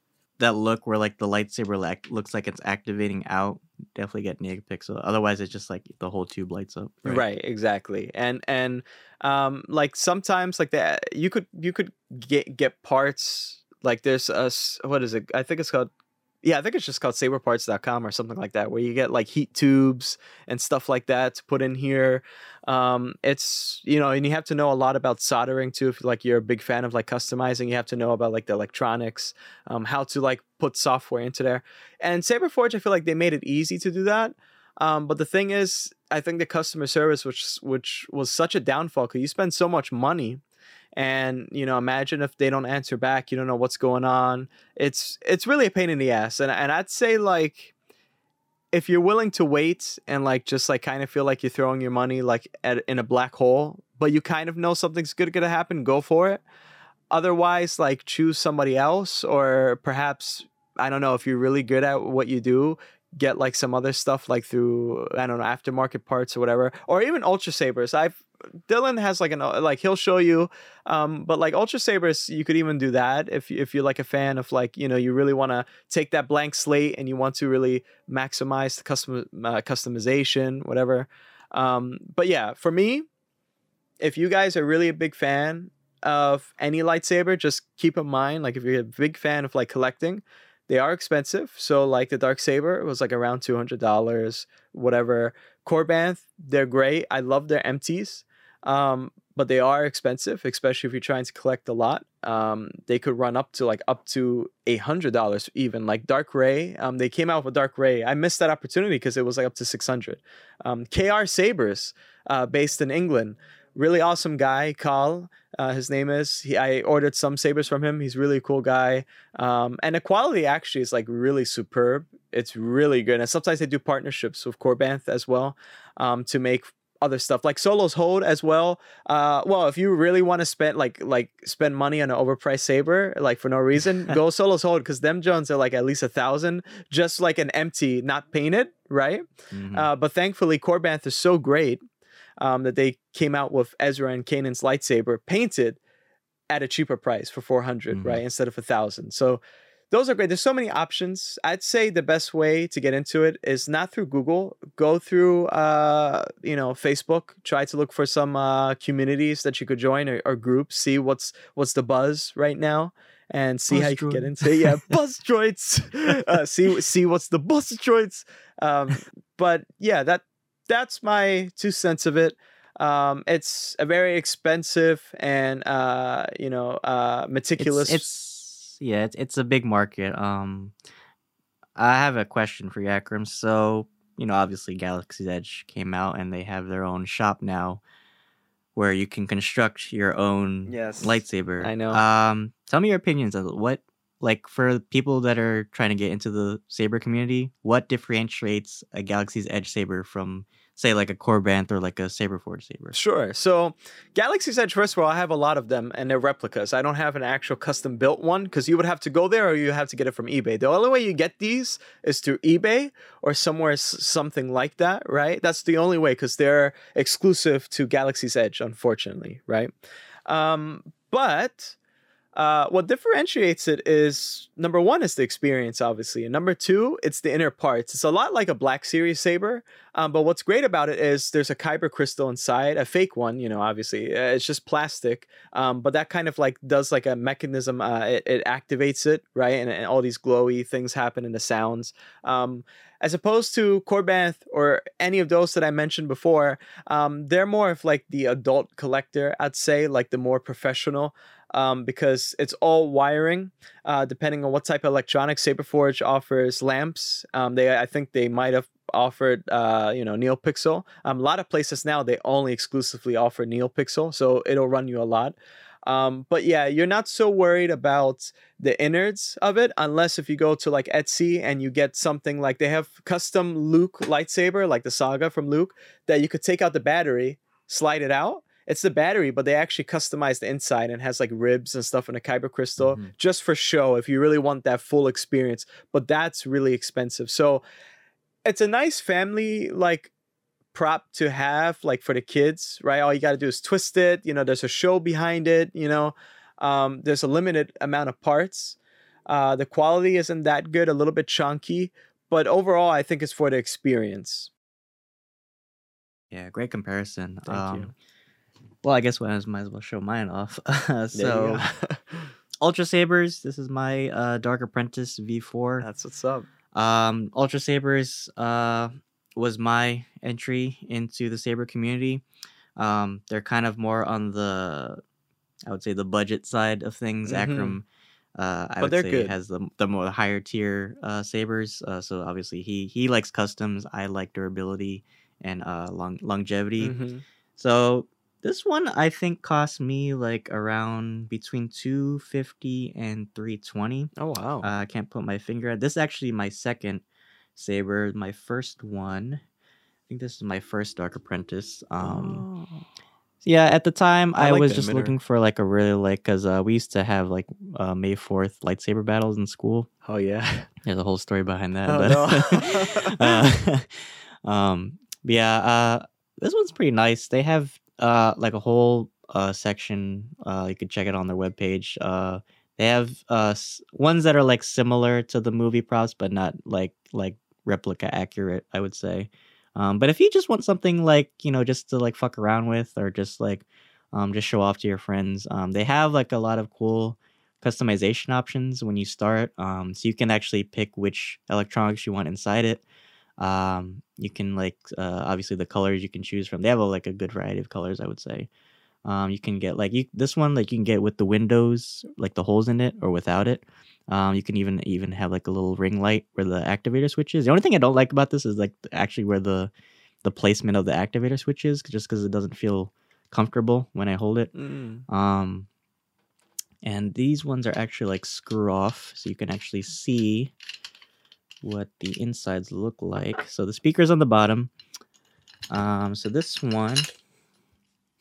that look where like the lightsaber like looks like it's activating out, definitely get NeoPixel. Otherwise, it's just like the whole tube lights up. right. exactly and and um like sometimes like that you could you could get get parts like there's a what is it i think it's called yeah, I think it's just called saberparts.com or something like that, where you get like heat tubes and stuff like that to put in here. Um, it's you know, and you have to know a lot about soldering too. If like you're a big fan of like customizing, you have to know about like the electronics, um, how to like put software into there. And Saberforge, I feel like they made it easy to do that. Um, but the thing is, I think the customer service, which which was such a downfall, because you spend so much money and you know imagine if they don't answer back you don't know what's going on. It's it's really a pain in the ass and, and i'd say like if you're willing to wait and like just like kind of feel like you're throwing your money like at, in a black hole but you kind of know something's good gonna happen go for it. Otherwise like choose somebody else or perhaps i don't know if you're really good at what you do get like some other stuff like through i don't know aftermarket parts or whatever or even ultra sabers. I've dylan has like an like he'll show you um but like ultra sabers you could even do that if if you're like a fan of like you know you really want to take that blank slate and you want to really maximize the custom uh, customization whatever. Um but yeah for me if you guys are really a big fan of any lightsaber just keep in mind like if you're a big fan of like collecting they are expensive so like the dark saber was like around $200 whatever Korbanth, they're great i love their empties um, but they are expensive, especially if you're trying to collect a lot. Um, they could run up to like up to a hundred dollars even. Like Dark Ray, um, they came out with a Dark Ray. I missed that opportunity because it was like up to six hundred. Um, KR Sabers, uh, based in England, really awesome guy. Carl, uh, his name is. He, I ordered some sabers from him. He's really a cool guy, um, and the quality actually is like really superb. It's really good, and sometimes they do partnerships with Korbanth as well um, to make other stuff like solos hold as well uh well if you really want to spend like like spend money on an overpriced saber like for no reason go solos hold because them jones are like at least a thousand just like an empty not painted right Mhm. uh but thankfully korbanth is so great um that they came out with ezra and kanan's lightsaber painted at a cheaper price for 400 Mhm. right instead of a thousand. So those are great. There's so many options. I'd say the best way to get into it is not through google. Go through uh you know facebook. Try to look for some uh communities that you could join or, or groups see what's what's the buzz right now and see how you can get into it. Yeah buzz droids uh, see see what's the buzz droids um but yeah that that's my two cents of it um it's a very expensive and uh you know uh meticulous It's, it's yeah, it's it's a big market. Um, I have a question for you, Akram. So you know, obviously, Galaxy's Edge came out, and they have their own shop now, where you can construct your own Yes, lightsaber. I know. Um, tell me your opinions of it. what, like, for people that are trying to get into the saber community, what differentiates a Galaxy's Edge saber from, say, like a Korbanth or like a Sabre Saberforge saber? Sure. So, Galaxy's Edge, first of all, I have a lot of them and they're replicas. I don't have an actual custom built one because you would have to go there or you have to get it from eBay. The only way you get these is through eBay or somewhere, something like that, right? That's the only way because they're exclusive to Galaxy's Edge, unfortunately, right? Um, but uh, what differentiates it is number one is the experience, obviously, and number two, it's the inner parts. It's a lot like a Black Series saber, um, but what's great about it is there's a kyber crystal inside, a fake one, you know, obviously. Uh, it's just plastic, um, but that kind of like does like a mechanism. Uh, it, it activates it, right? And, and all these glowy things happen in the sounds. Um, as opposed to Korbanth or any of those that I mentioned before, um, they're more of like the adult collector, I'd say, like the more professional. Um, because it's all wiring, uh, depending on what type of electronics. Saberforge offers lamps. Um, they, I think, they might have offered uh you know neopixel um, a lot of places now they only exclusively offer neopixel so it'll run you a lot um but yeah you're not so worried about the innards of it unless if you go to like etsy and you get something like they have custom luke lightsaber like the saga from luke that you could take out the battery slide it out it's the battery but they actually customize the inside and has like ribs and stuff in a kyber crystal Mhm. just for show if you really want that full experience but that's really expensive so it's a nice family like prop to have like for the kids right all you got to do is twist it you know there's a show behind it you know um, there's a limited amount of parts uh, the quality isn't that good a little bit chunky but overall i think it's for the experience Yeah, great comparison. Thank um, you. Well, I guess we might as well show mine off. So. Ultra Sabers. This is my uh, Dark Apprentice V4. that's what's up Um, Ultra Sabers uh, was my entry into the saber community. Um, they're kind of more on the, I would say, the budget side of things. Mhm. Akram, uh, I But would say, good. has the the more higher tier uh, sabers. Uh, so obviously, he he likes customs. I like durability and uh, long longevity. Mhm. So this one I think cost me like around between 250 and 320. oh wow Uh, I can't put my finger on. This is actually my second saber. My first one. I think this is my first Dark Apprentice. Um, Oh. yeah, at the time I I, like was just emitter. looking for like a really like because uh, we used to have like uh, May Fourth lightsaber battles in school. oh yeah There's a whole story behind that. Oh, but, no. uh, um, yeah, uh, this one's pretty nice. They have uh, like a whole uh, section. Uh, you can check it on their webpage. Uh, they have uh, ones that are like similar to the movie props, but not like like replica accurate. I would say. Um, but if you just want something like you know just to like fuck around with or just like um, just show off to your friends, um, they have like a lot of cool customization options when you start. Um, so you can actually pick which electronics you want inside it. Um, you can like uh, obviously the colors you can choose from. They have a, like a good variety of colors, I would say. Um, you can get like you this one like you can get with the windows like the holes in it or without it. Um, you can even even have like a little ring light where the activator switch is. The only thing I don't like about this is like actually where the the placement of the activator switch is, just because it doesn't feel comfortable when I hold it. Mm. Um, and these ones are actually like screw off, so you can actually see what the insides look like. So the speaker's on the bottom. Um, so this one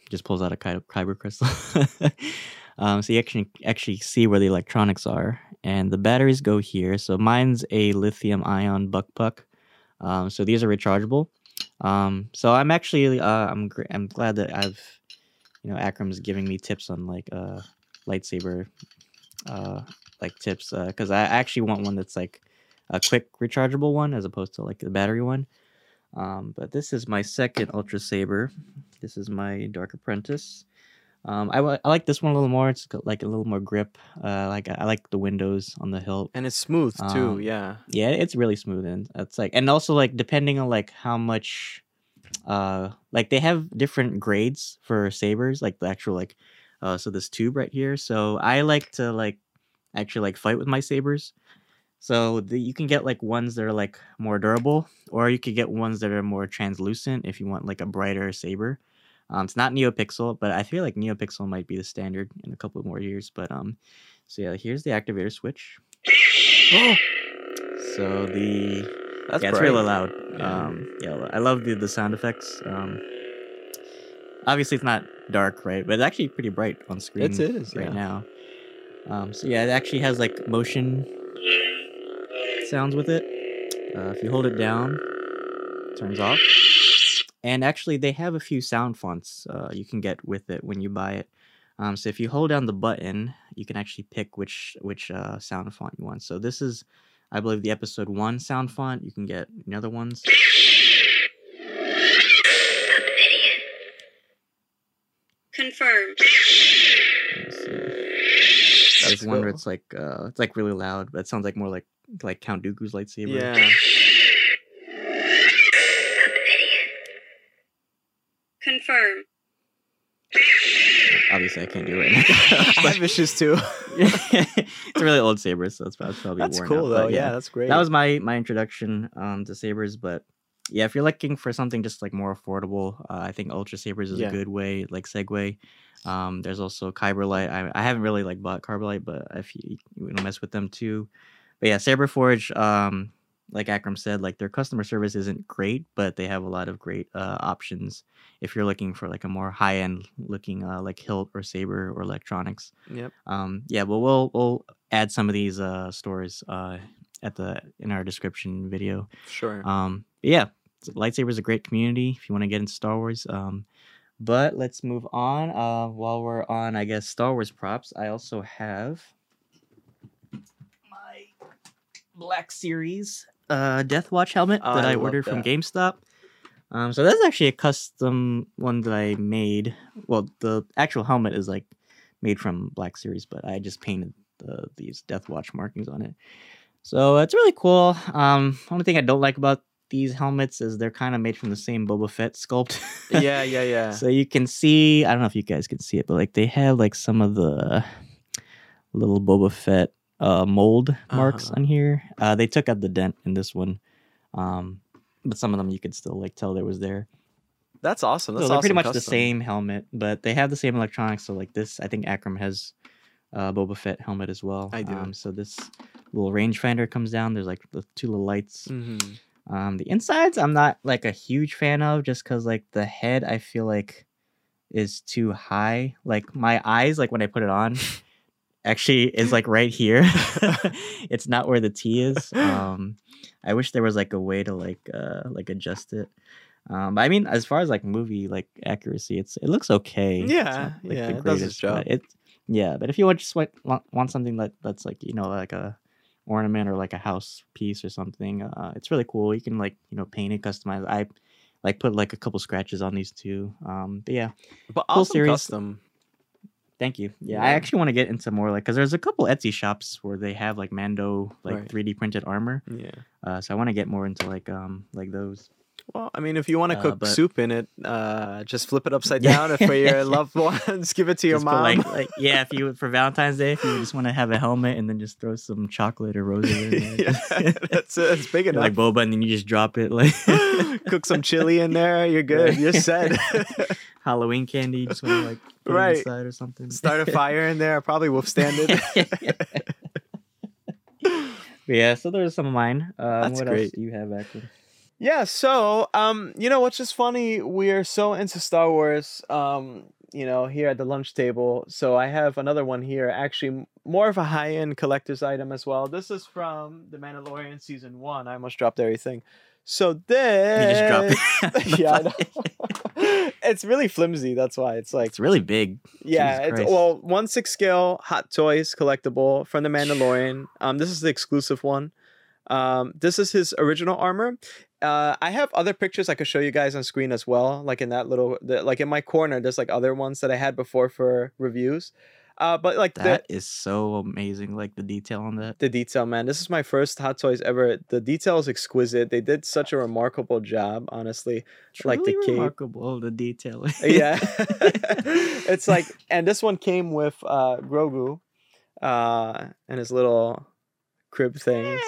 just pulls out a Ky- kyber crystal. um, so you actually actually see where the electronics are, and the batteries go here. So mine's a lithium ion buck puck. Um, so these are rechargeable. Um, so I'm actually uh, I'm gr- I'm glad that I've you know Akram's giving me tips on like uh lightsaber uh like tips because I actually want one that's like a quick rechargeable one as opposed to like the battery one. Um, but this is my second Ultra Saber. This is my Dark Apprentice. Um, I, I like this one a little more. It's got like a little more grip. Uh, like I like the windows on the hilt. And it's smooth too. Um, yeah. Yeah, it's really smooth and it's like and also like depending on like how much uh like they have different grades for sabers, like the actual like uh so this tube right here. So I like to like actually like fight with my sabers. So the, you can get like ones that are like more durable or you could get ones that are more translucent if you want like a brighter saber. Um, it's not NeoPixel, but I feel like NeoPixel might be the standard in a couple more years. But um, so yeah, here's the activator switch. Oh, So the that's yeah, it's really loud. Yeah. Um, yeah, I love the the sound effects. Um, obviously it's not dark, right? But it's actually pretty bright on screen It is, right yeah. now. Um, so yeah, it actually has like motion sounds with it. Uh, if you hold it down, it turns off. And actually, they have a few sound fonts uh, you can get with it when you buy it. Um, so if you hold down the button, you can actually pick which which uh, sound font you want. So this is, I believe, the episode one sound font. You can get another ones. Confirmed. Let's see. There's That's one where it's like uh, it's like really loud, but it sounds like more like like Count Dooku's lightsaber. Yeah. Confirm. Obviously, I can't do it. I Right have issues too. it's a really old saber, so it's probably That's worn cool out, though. but Yeah, that's great. that was my my introduction um to sabers but yeah if you're looking for something just like more affordable uh, i think ultra sabers is Yeah. a good way like segue um there's also kyberlite I, I haven't really like bought kyberlite but if you, you want to mess with them too but yeah saber forge um like akram said like their customer service isn't great but they have a lot of great uh, options if you're looking for like a more high-end looking uh, like hilt or saber or electronics Yep. um yeah but we'll we'll add some of these uh stores uh at the in our description video Sure. um yeah lightsaber is a great community if you want to get into star wars um but let's move on uh while we're on i guess star wars props i also have my black series uh death watch helmet Oh, that I i ordered from gamestop. Um so that's actually a custom one that i made. Well the actual helmet is like made from black series but i just painted the, these death watch markings on it. So it's really cool. Um only thing i don't like about these helmets is they're kind of made from the same boba fett sculpt yeah, yeah, yeah. so you can see i don't know if you guys can see it but like they have like some of the little boba fett uh mold marks Uh-huh. on here uh they took out the dent in this one um but some of them you could still like tell there was there That's awesome. That's so they're pretty awesome much the same helmet but they have the same electronics so like this i think akram has uh boba fett helmet as well I do. um, so this little rangefinder comes down there's like the two little lights Mhm. Um, the insides I'm not like a huge fan of just because like the head I feel like is too high. Like my eyes, like when I put it on, actually is like right here. it's not where the T is. Um, I wish there was like a way to like uh like adjust it. Um, but I mean, as far as like movie like accuracy, it's it looks okay. Yeah, not, like, yeah, the it does its job. but It, yeah, but if you want just want want something that that's like you know like a ornament or like a house piece or something, uh, it's really cool. You can like you know paint it, customize. I like put like a couple scratches on these too. Um, but yeah, But Cool awesome series. custom. Thank you. Yeah, I actually want to get into more like because there's a couple Etsy shops where they have like Mando like Right. 3D printed armor. Yeah. Uh, so I want to get more into like um like those. Well, I mean, if you want to Uh, cook but- soup in it, uh, just flip it upside down for your loved ones. Give it to your mom. like, like yeah, if you for Valentine's Day, if you just want to have a helmet and then just throw some chocolate or roses in there, yeah, that's it. It's big enough. like boba, and then you just drop it like Cook some chili in there. You're good. You're set. Halloween candy. Just want to like put Right. it inside or something. Start a fire in there. Probably withstand it. Yeah, so there's some of mine. Uh, That's what great. else do you have, Akram? Yeah, so um, you know what's just funny? We're so into Star Wars, um, you know, here at the lunch table. So I have another one here, actually more of a high-end collector's item as well. This is from The Mandalorian season one. I almost dropped everything. So this You just dropped it. yeah, I know. it's really flimsy. That's why it's like It's really big. yeah, it's well one six scale Hot Toys collectible from the Mandalorian. Um, this is the exclusive one. Um, this is his original armor. Uh, I have other pictures I could show you guys on screen as well. Like in that little, the, like in my corner, there's like other ones that I had before for reviews. Uh, but like the, That is so amazing. Like the detail on that. the detail, man. This is my first Hot Toys ever. The detail is exquisite. They did such a remarkable job, honestly. like the Truly cape. remarkable the detail. yeah it's like and this one came with uh grogu uh and his little crib things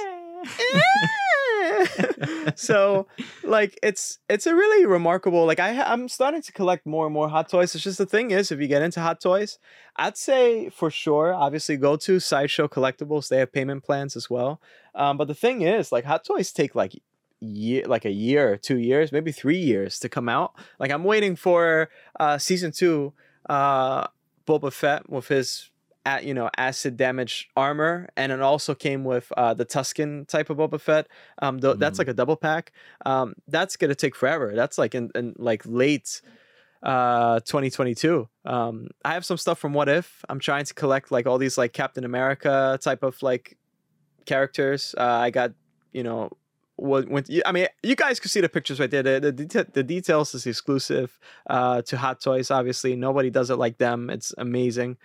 so like it's it's a really remarkable like i i'm starting to collect more and more hot toys. It's just the thing is if you get into hot toys i'd say for sure obviously go to sideshow collectibles. They have payment plans as well. Um, but the thing is like hot toys take like year like a year two years maybe three years to come out. Like i'm waiting for uh season two uh boba fett with his at you know acid damage armor and it also came with uh the tusken type of boba fett um th- that's Mhm. like a double pack um that's gonna take forever that's like in, in like late uh 2022 um i have some stuff from what if i'm trying to collect like all these like captain america type of like characters uh i got you know what when I mean you guys can see the pictures right there. The the, deta- the details is exclusive uh, to Hot Toys. Obviously, nobody does it like them. It's amazing.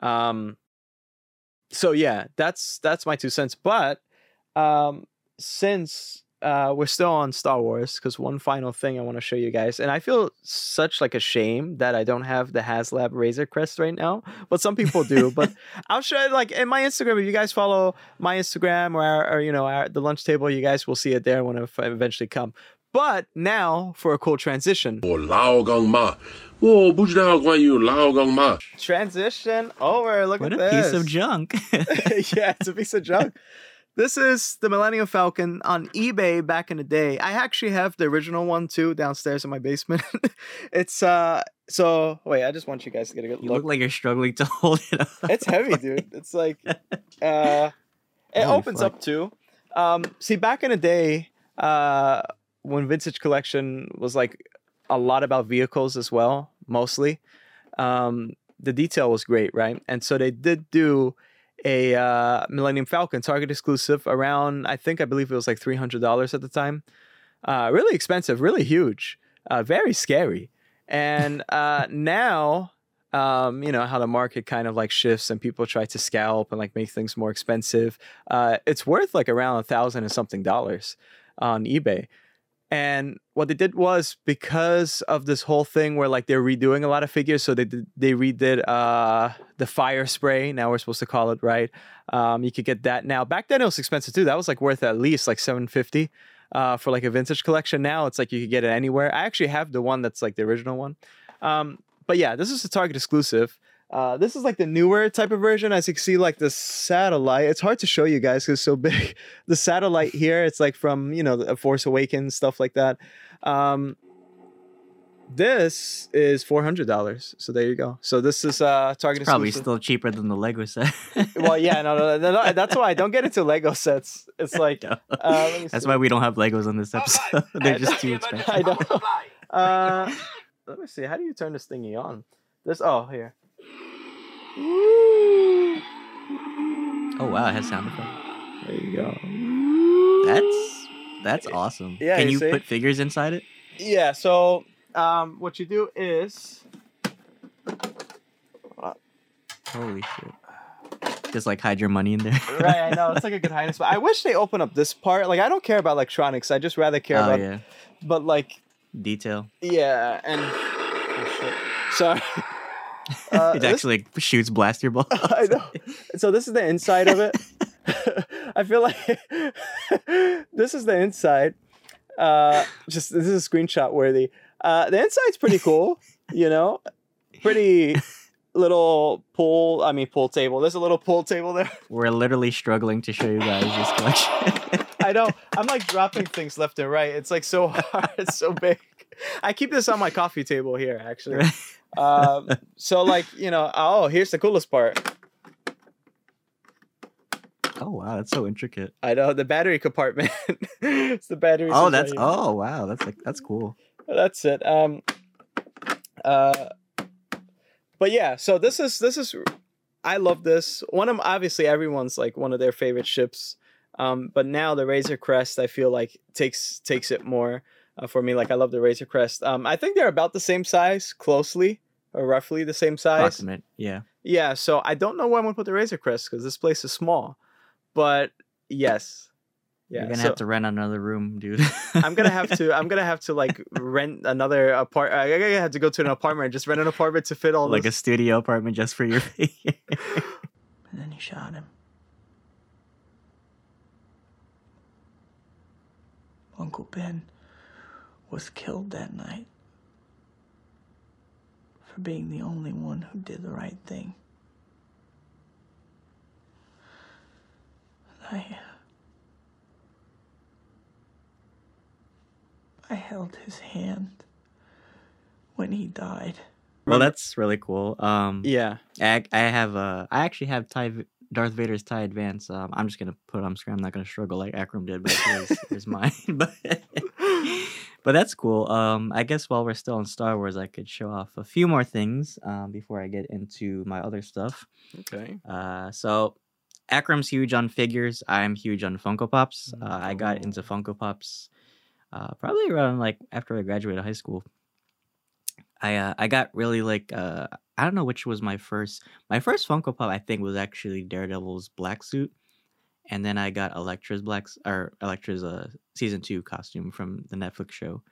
Um, so yeah, that's that's my two cents. But um, since uh, we're still on Star Wars, because one final thing I want to show you guys, and I feel such like a shame that I don't have the HasLab Razor Crest right now, but some people do. but I'll show it like in my Instagram. If you guys follow my Instagram or, our, or you know our, the lunch table, you guys will see it there when it eventually come. But now for a cool transition. Transition over. Look what at this. What a piece of junk. yeah, it's a piece of junk. This is the Millennium Falcon on eBay back in the day. I actually have the original one too downstairs in my basement. it's uh so wait, I just want you guys to get a good you look. look like you're struggling to hold it up. It's heavy, dude. It's like uh it Holy opens fuck. up too. Um see back in the day, uh when vintage collection was like a lot about vehicles as well, mostly. Um the detail was great, right? And so they did do a uh, Millennium Falcon Target exclusive around I think I believe it was like three hundred dollars at the time. Uh, really expensive, really huge, uh, very scary. And uh, now, um, you know how the market kind of like shifts and people try to scalp and like make things more expensive. Uh, it's worth like around a thousand and something dollars on eBay. And what they did was because of this whole thing where like they're redoing a lot of figures, so they did, they redid uh, the fire spray. Now we're supposed to call it right. Um, you could get that now. Back then it was expensive too. That was like worth at least like seven fifty uh, for like a vintage collection. Now it's like you could get it anywhere. I actually have the one that's like the original one. Um, but yeah, this is a Target exclusive. Uh, this is like the newer type of version. As you can see, like the satellite. It's hard to show you guys because it's so big. The satellite here, it's like from you know the Force Awakens stuff like that. Um, this is four hundred dollars. So there you go. So this is uh Target Probably exclusive. still cheaper than the Lego set. well, yeah, no, no, no, no, That's why I don't get into Lego sets. It's like uh, That's see. why we don't have Legos on this episode. They're just too expensive. I know. Uh, let me see. How do you turn this thingy on? This. Oh, here. Oh wow, it has sound effects. There you go. That's that's awesome. Yeah, Can you you put figures inside it? Yeah. So, um, what you do is Holy shit. Just like hide your money in there. right. I know it's like a good hiding spot. I wish they open up this part. Like, I don't care about electronics. I just rather care oh about. yeah. But like, Detail. yeah, and oh shit. Sorry. Uh, it actually like, shoots blaster balls. I know. So this is the inside of it. I feel like this is the inside. Uh, just this is a screenshot worthy. Uh, the inside's pretty cool. You know, pretty little pool. I mean, pool table. There's a little pool table there. We're literally struggling to show you guys this collection. I I know. I'm like dropping things left and right. It's like so hard. It's so big. I keep this on my coffee table here, actually. Um, so like you know, oh, here's the coolest part. oh wow, that's so intricate. I know the battery compartment. it's the battery. Oh, that's oh wow, that's like that's cool. that's it. Um, uh, but yeah, so this is this is, I love this. One of obviously everyone's like one of their favorite ships. Um, but now the Razor Crest, I feel like takes takes it more uh, for me. Like I love the Razor Crest. Um, I think they're about the same size, closely or roughly the same size. Approximate, yeah. Yeah, so I don't know where I'm gonna put the Razor Crest because this place is small. But yes, yeah. You're gonna so have to rent another room, dude. I'm gonna have to. I'm gonna have to like rent another apartment. I'm gonna have to go to an apartment and just rent an apartment to fit all like a studio apartment just for your. And then he shot him. Uncle Ben was killed that night for being the only one who did the right thing. I. I held his hand when he died. well, that's really cool. Um, yeah. I, I have uh, I actually have Ty, Darth Vader's Tie Advance. Um, I'm just gonna put it on screen. I'm not gonna struggle like Akram did, but here's, here's mine. but but that's cool. Um, I guess while we're still on Star Wars, I could show off a few more things um, before I get into my other stuff. Okay. Uh, so Akram's huge on figures. I'm huge on Funko Pops. Uh, I got into Funko Pops uh, probably around like after I graduated high school. I uh, I got really like uh, I don't know which was my first. My first Funko Pop I think was actually Daredevil's black suit, and then I got Elektra's black or Elektra's uh, season two costume from the Netflix show.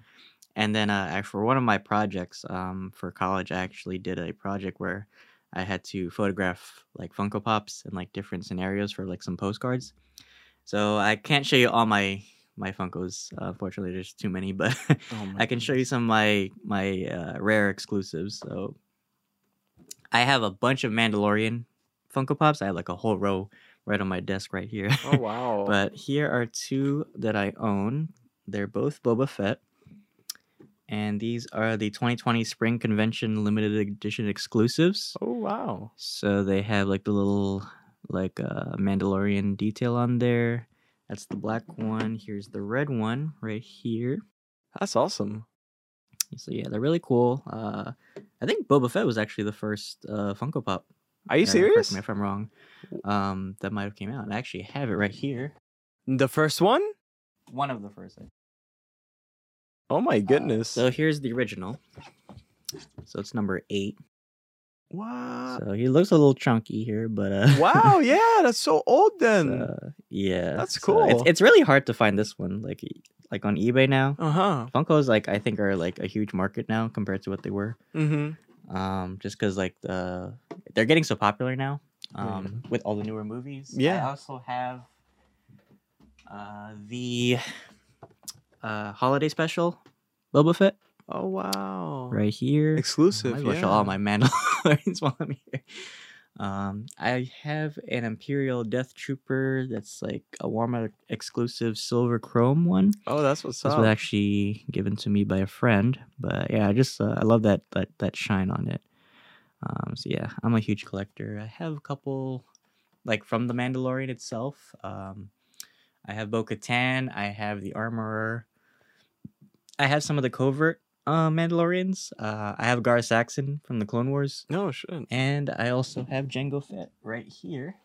And then uh, I, for one of my projects um, for college, I actually did a project where I had to photograph like Funko Pops and like different scenarios for like some postcards. So I can't show you all my my Funkos. Uh, unfortunately, there's too many, but Oh I can show you some of my my uh, rare exclusives. So I have a bunch of Mandalorian Funko Pops. I have like a whole row right on my desk right here. Oh wow. but here are two that I own. They're both Boba Fett. And these are the 2020 Spring Convention limited edition exclusives. oh wow. So they have like the little like uh Mandalorian detail on there. That's the black one. Here's the red one right here. That's awesome. So yeah, they're really cool. Uh I think Boba Fett was actually the first uh Funko Pop. Are you Uh, serious? Correct me if I'm wrong. Um that might have came out. I actually have it right here. The first one? One of the first. Oh my goodness. So here's the original. So it's number eight. wow. So he looks a little chunky here, but uh wow. Yeah, that's so old then. uh, yeah. That's so it's, cool. it's really hard to find this one. Like like on eBay now. Uh huh. Funkos like I think are like a huge market now compared to what they were. Mm-hmm. Um just cuz like the they're getting so popular now. Um with all the newer movies. Yeah. I also have uh the uh holiday special Boba Fett Oh wow. right here. Exclusive. As yeah. show all my Mandalorians while I'm here. Um, I have an Imperial Death Trooper that's like a Walmart exclusive silver chrome one. Oh, that's what's This up. was actually given to me by a friend, but yeah, I just uh, I love that that that shine on it. Um, so yeah, I'm a huge collector. I have a couple, like from the Mandalorian itself. Um, I have Bo Katan. I have the Armorer. I have some of the covert uh, Mandalorians. Uh, I have Gar Saxon from the Clone Wars, no shit. and I also have Jango Fett right here.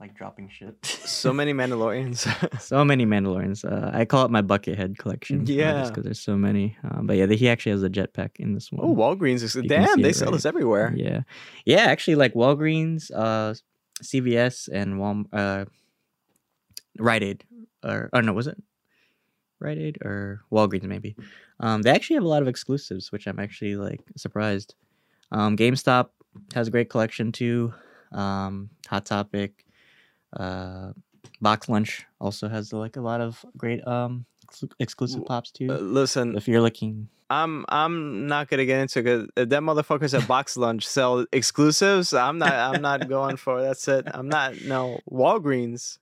Like dropping shit. So many Mandalorians. so many Mandalorians. Uh, I call it my bucket head collection. Yeah. because there's so many. Uh, but yeah, he actually has a jetpack in this one. oh, Walgreens is damn. They it, sell right? this everywhere. Yeah, yeah. Actually, like Walgreens, uh, CVS, and Walmart, uh, Rite Aid, or oh no, was it Rite Aid or Walgreens maybe? Um, they actually have a lot of exclusives, which I'm actually like surprised. Um, GameStop has a great collection too. Um, Hot Topic, uh, Box Lunch also has like a lot of great um exclu- exclusive pops too. Uh, listen, if you're looking, I'm I'm not gonna get into it. 'cause if That motherfuckers at Box Lunch sell exclusives. I'm not I'm not going for. That's it. I'm not no Walgreens.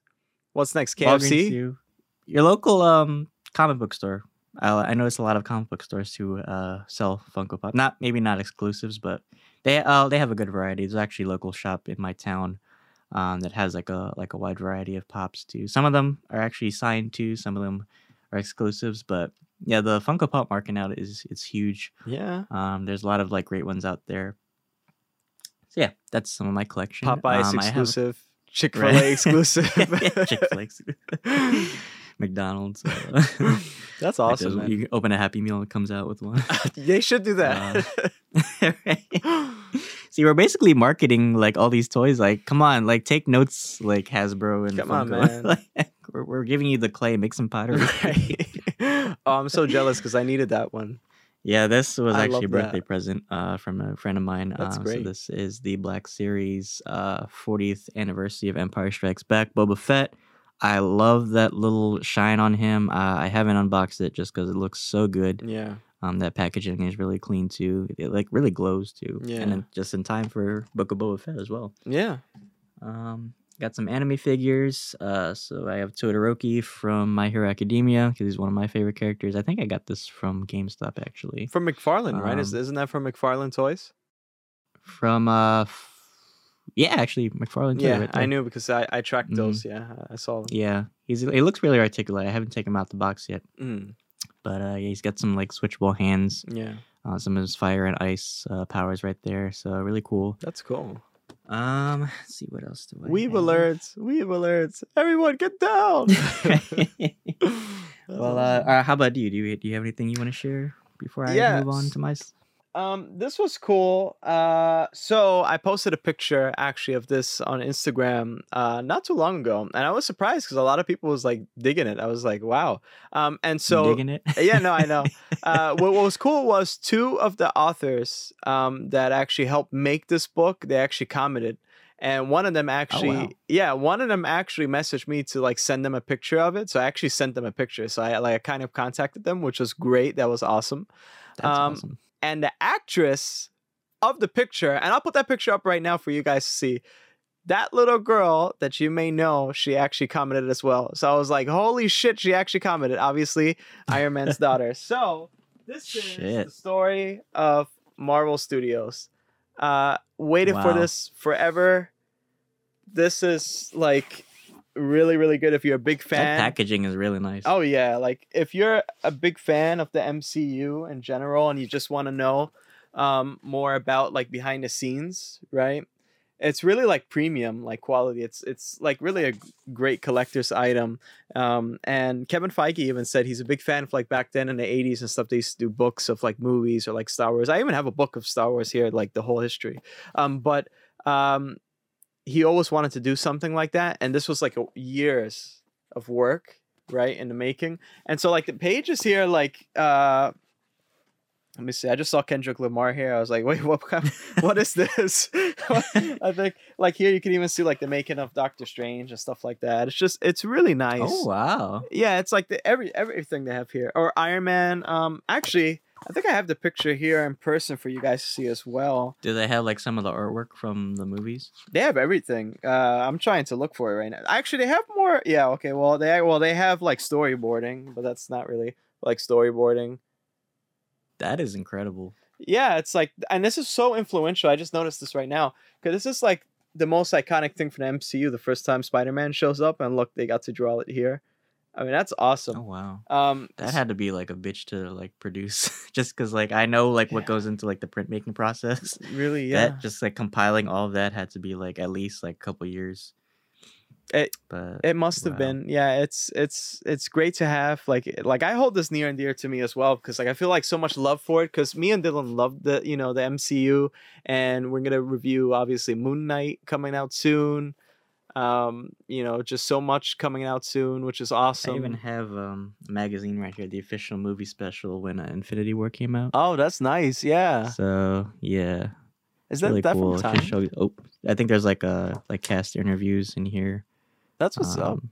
What's next? Walgreens KFC. too. Your local um comic book store. I, I noticed a lot of comic book stores who uh sell Funko Pop. Not maybe not exclusives, but they uh they have a good variety. There's actually a local shop in my town um that has like a like a wide variety of pops too. Some of them are actually signed too. Some of them are exclusives, but yeah, the Funko Pop market now is it's huge. Yeah. Um, there's a lot of like great ones out there. So yeah, that's some of my collection. Popeye's Um, exclusive. Chick Fil A Right. exclusive. Chick-fil-A. McDonald's. uh, That's awesome. You open a Happy Meal and it comes out with one. they should do that. Right? See, we're basically marketing like all these toys. Like, come on, like take notes, like Hasbro and Come on, Funko. man. Like, we're, we're giving you the clay. Make some pottery. Right. oh, I'm so jealous because I needed that one. Yeah, this was I actually a birthday that. present uh, from a friend of mine. That's uh, great. So this is the Black Series uh, 40th anniversary of Empire Strikes Back. Boba Fett. I love that little shine on him. Uh, I haven't unboxed it just because it looks so good. Yeah. Um, that packaging is really clean too. It like really glows too. Yeah. And then just in time for Book of Boba Fett as well. Yeah. Um, got some anime figures. Uh, so I have Todoroki from My Hero Academia because he's one of my favorite characters. I think I got this from GameStop actually. From McFarlane, right? Is, Um, isn't that from McFarlane Toys? From uh, yeah, actually McFarlane. too, Yeah, right I knew because I, I tracked Mhm. those. Yeah, I saw them. Yeah, he's he looks really articulate. I haven't taken him out of the box yet, Mm, but uh, yeah, he's got some like switchable hands. yeah, Uh, some of his fire and ice uh, powers right there. So really cool. that's cool. Um, let's see what else do I Weeb have? alerts. Weeb alerts. Everyone get down. well, uh, uh, how about you? Do you do you have anything you want to share before I move on to my? Um, this was cool. Uh, so I posted a picture actually of this on Instagram uh, not too long ago, and I was surprised because a lot of people was like digging it. I was like, wow. Um, and so digging it? yeah, no, I know. uh, what, what was cool was two of the authors um, that actually helped make this book. They actually commented, and one of them actually, wow. yeah, one of them actually messaged me to like send them a picture of it. So I actually sent them a picture. So I like I kind of contacted them, which was great. That was awesome. That's um, awesome. And the actress of the picture, and I'll put that picture up right now for you guys to see. That little girl that you may know, she actually commented as well. So I was like, holy shit, she actually commented. Obviously, Iron Man's daughter. So this is the story of Marvel Studios. Uh waited for this forever. This is like really, really good if you're a big That fan. packaging is really nice. Oh yeah, like if you're a big fan of the MCU in general and you just want to know um more about like behind the scenes, right? It's really like premium like quality. It's it's like really a great collector's item. Um and Kevin Feige even said he's a big fan of like back then in the 80s and stuff they used to do books of like movies or like Star Wars. I even have a book of Star Wars here like the whole history. Um but um he always wanted to do something like that and this was like a, years of work right in the making and so like the pages here like uh let me see i just saw kendrick lamar here i was like wait what what is this i think like here you can even see like the making of doctor strange and stuff like that it's just it's really nice Oh wow. yeah it's like the every everything they have here or iron man um actually i think i have the picture here in person for you guys to see as well Do they have like some of the artwork from the movies? they have everything. Uh, I'm trying to look for it right now. Actually, they have more. Yeah. Okay. Well, they well they have like storyboarding, but that's not really like storyboarding. That is incredible. Yeah, it's like, and this is so influential. I just noticed this right now because this is like the most iconic thing for the MCU. The first time Spider-Man shows up, and look, they got to draw it here. I mean, that's awesome. Oh wow. Um, That had to be like a bitch to like produce, just because like I know like what Yeah. goes into like the printmaking process. really, yeah. That just like compiling all of that had to be like at least like a couple years. It- but It must have been. Yeah, it's it's it's great to have like like I hold this near and dear to me as well because like I feel like so much love for it because me and Dylan love the you know the MCU and we're gonna review obviously Moon Knight coming out soon. Um, you know, just so much coming out soon, which is awesome. I even have um, a magazine right here, the official movie special when uh, Infinity War came out. oh, that's nice. Yeah, So yeah, is that really that cool. from time? show- oh, I think there's like a like cast interviews in here. That's what's up. Um,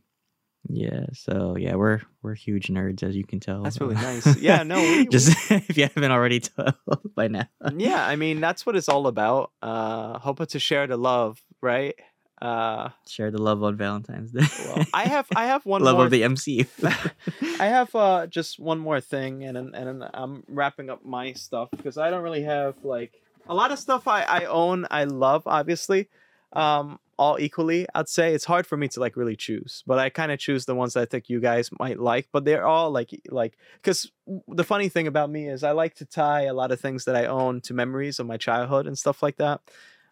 Yeah, so yeah, we're we're huge nerds as you can tell. That's really Uh, nice. Yeah, no, we- just if you haven't already told by now. yeah, I mean that's what it's all about. Uh, hoping to share the love, right? Uh, Share the love on Valentine's Day. well, I have I have one love more. of the MCU. I have uh, just one more thing, and then- and I'm wrapping up my stuff because I don't really have like a lot of stuff I I own. I love obviously, um, all equally. I'd say it's hard for me to like really choose, but I kind of choose the ones that I think you guys might like. But they're all like like because the funny thing about me is I like to tie a lot of things that I own to memories of my childhood and stuff like that.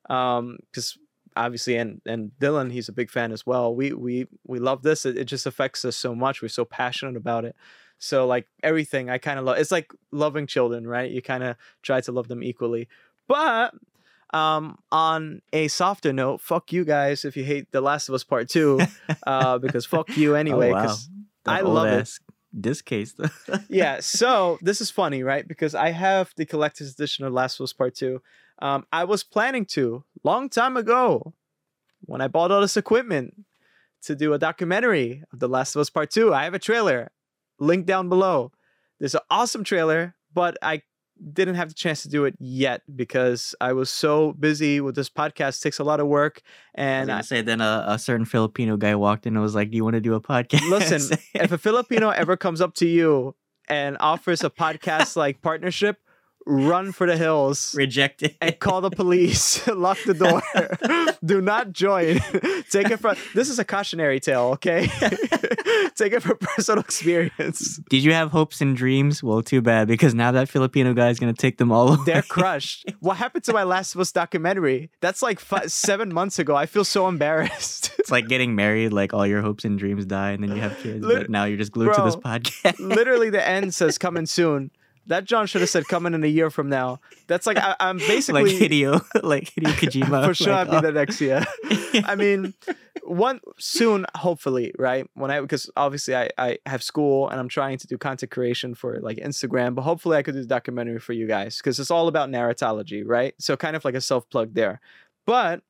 Um, because obviously and and Dylan he's a big fan as well. We we we love this. It, it just affects us so much. We're so passionate about it. So like everything I kind of love. It's like loving children, right? You kind of try to love them equally. But um on a softer note, fuck you guys if you hate The Last of Us Part 2 uh because fuck you anyway oh, wow. cuz I love it. ass Disc case. yeah, so this is funny, right? Because I have the collector's edition of Last of Us Part 2. Um, I was planning to long time ago when I bought all this equipment to do a documentary of The Last of Us Part 2. I have a trailer link down below. There's an awesome trailer, but I didn't have the chance to do it yet because I was so busy with this podcast. It takes a lot of work and I, gonna say then a, a certain Filipino guy walked in and was like, "Do you want to do a podcast?" Listen, if a Filipino ever comes up to you and offers a podcast like partnership, run for the hills rejected. and call the police. Lock the door. Do not join. Take it from this is a cautionary tale, okay? Take it from personal experience. Did you have hopes and dreams? Well, too bad because now that Filipino guy is gonna take them all away. They're crushed. What happened to my Last of Us documentary? That's like five, seven months ago. I feel so embarrassed. It's like getting married, like all your hopes and dreams die, and then you have kids. Lit- but now you're just glued to this podcast. Literally, the end says coming soon. That John should have said coming in a year from now. That's like I, I'm basically like Hideo, like Hideo Kojima. for sure like, I'll be oh. the next year. I mean, one soon, hopefully, right? When I because obviously I I have school and I'm trying to do content creation for like Instagram, but hopefully I could do the documentary for you guys because it's all about narratology, right? So kind of like a self plug there. But